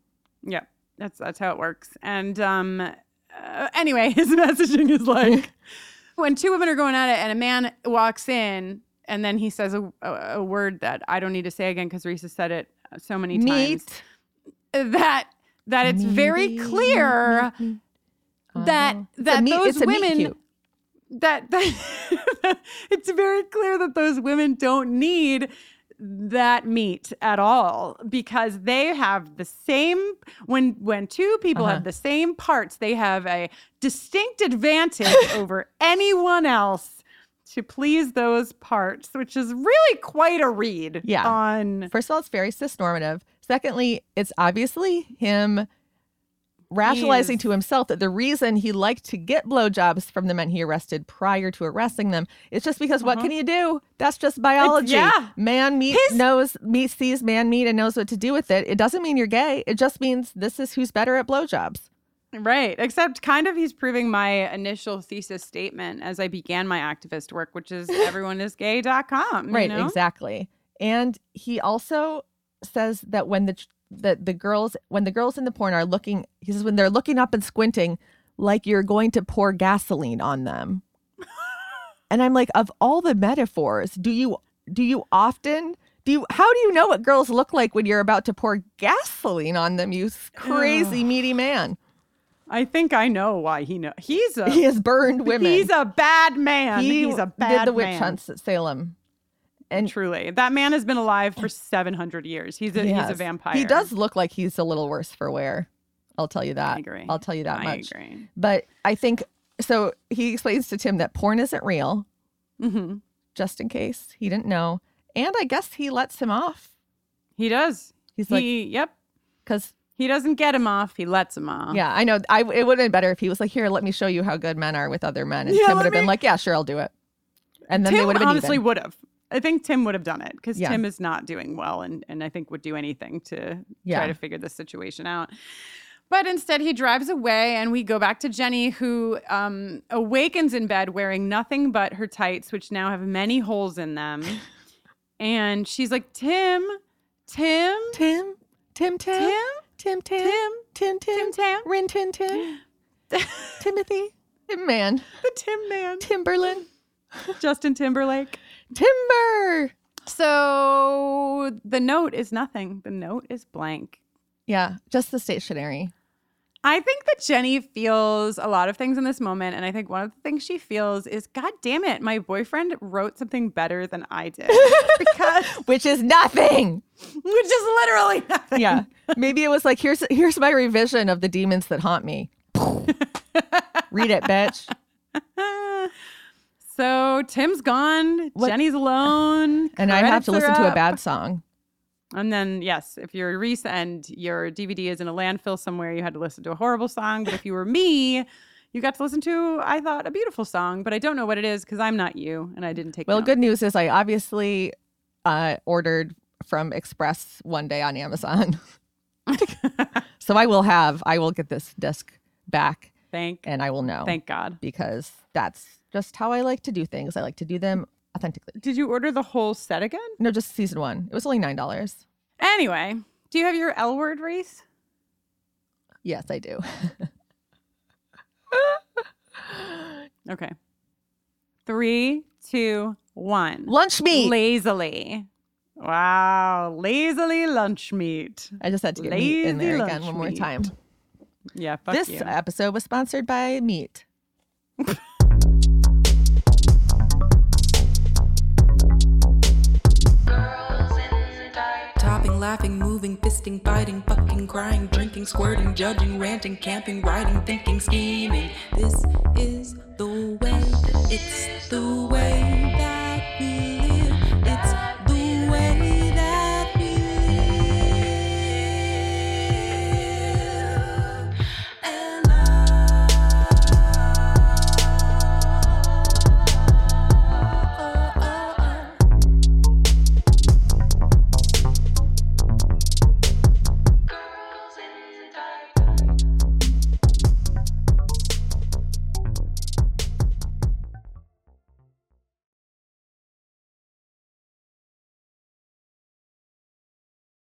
Yeah, that's that's how it works. And um, uh, anyway, his messaging is like when two women are going at it, and a man walks in, and then he says a, a, a word that I don't need to say again because Riese said it uh, so many times. That that it's very clear meat, meat. that. It's a that meat- those it's a meat women that that it's very clear that those women don't need that meet at all because they have the same when when two people Uh-huh. have the same parts they have a distinct advantage over anyone else to please those parts which is really quite a read Yeah. on First of all, it's very cisnormative. Secondly, it's obviously him rationalizing to himself that the reason he liked to get blowjobs from the men he arrested prior to arresting them is just because what uh-huh. can you do? That's just biology. yeah. Man meat His- knows meat sees man meat and knows what to do with it. It doesn't mean you're gay. It just means this is who's better at blowjobs. Right. Except kind of he's proving my initial thesis statement as I began my activist work, which is everyoneisgay.com. Right, You know? exactly. And he also says that when the ch- the the girls when the girls in the porn are looking, he says when they're looking up and squinting, like you're going to pour gasoline on them. and I'm like, of all the metaphors, do you do you often do you how do you know what girls look like when you're about to pour gasoline on them? You crazy meaty man. I think I know why he know. He's a He has burned women. he's a bad man. he he's a bad did the witch man. hunts at Salem. And Truly, that man has been alive for seven hundred years. He's a he's a vampire. He does look like he's a little worse for wear. I'll tell you that. I agree. I'll tell you that I much. agree. But I think so. He explains to Tim that porn isn't real, hmm just in case he didn't know. And I guess he lets him off. He does. He's like, he yep. because He doesn't get him off. He lets him off. yeah, I know. I it would have been better if he was like, "Here, let me show you how good men are with other men," and Yeah, Tim would have been like, "Yeah, sure, I'll do it." And then Tim they would have been honestly would have. I think Tim would have done it because Yeah. Tim is not doing well, and and I think would do anything to Yeah. try to figure this situation out. But instead, he drives away, and we go back to Jenny, who um, awakens in bed wearing nothing but her tights, which now have many holes in them. and she's like, Tim, Tim, Tim, Tim, Tim, Tim, Tim, Tim, Tim, Tim, Tim, Tim Rin Tin Tin, Timothy, Tim Man, the Tim man, Timberland, Justin Timberlake. Timber. So the note is nothing. The note is blank. Yeah, just the stationery. I think that Jenny feels a lot of things in this moment. And I think one of the things she feels is, God damn it, my boyfriend wrote something better than I did. because, Which is nothing. which is literally nothing. Yeah. Maybe it was like, here's here's my revision of the demons that haunt me. Read it, bitch. Tim's gone. What- Jenny's alone. And I have to listen to a bad song. And then, yes, if you're Riese and your DVD is in a landfill somewhere, you had to listen to a horrible song. But if you were me, you got to listen to, I thought, a beautiful song. But I don't know what it is because I'm not you and I didn't take Well, notes. good news is I obviously uh, ordered from Express one day on Amazon. so I will have, I will get this disc back Thank, and I will know thank God. because that's just how I like to do things. I like to do them authentically. Did you order the whole set again? No, just season one. It was only $9. Anyway, do you have your L word race? Yes, I do. Okay. Three, two, one. Lunch meat. Lazily. Wow. Lazily lunch meat. I just had to get meat in there again one more meat. time. Yeah, fuck this you. episode was sponsored by Meat. Laughing, moving, fisting, biting, fucking, crying, drinking, squirting, judging, ranting, camping, writing, thinking, scheming. This is the way, it's the way that we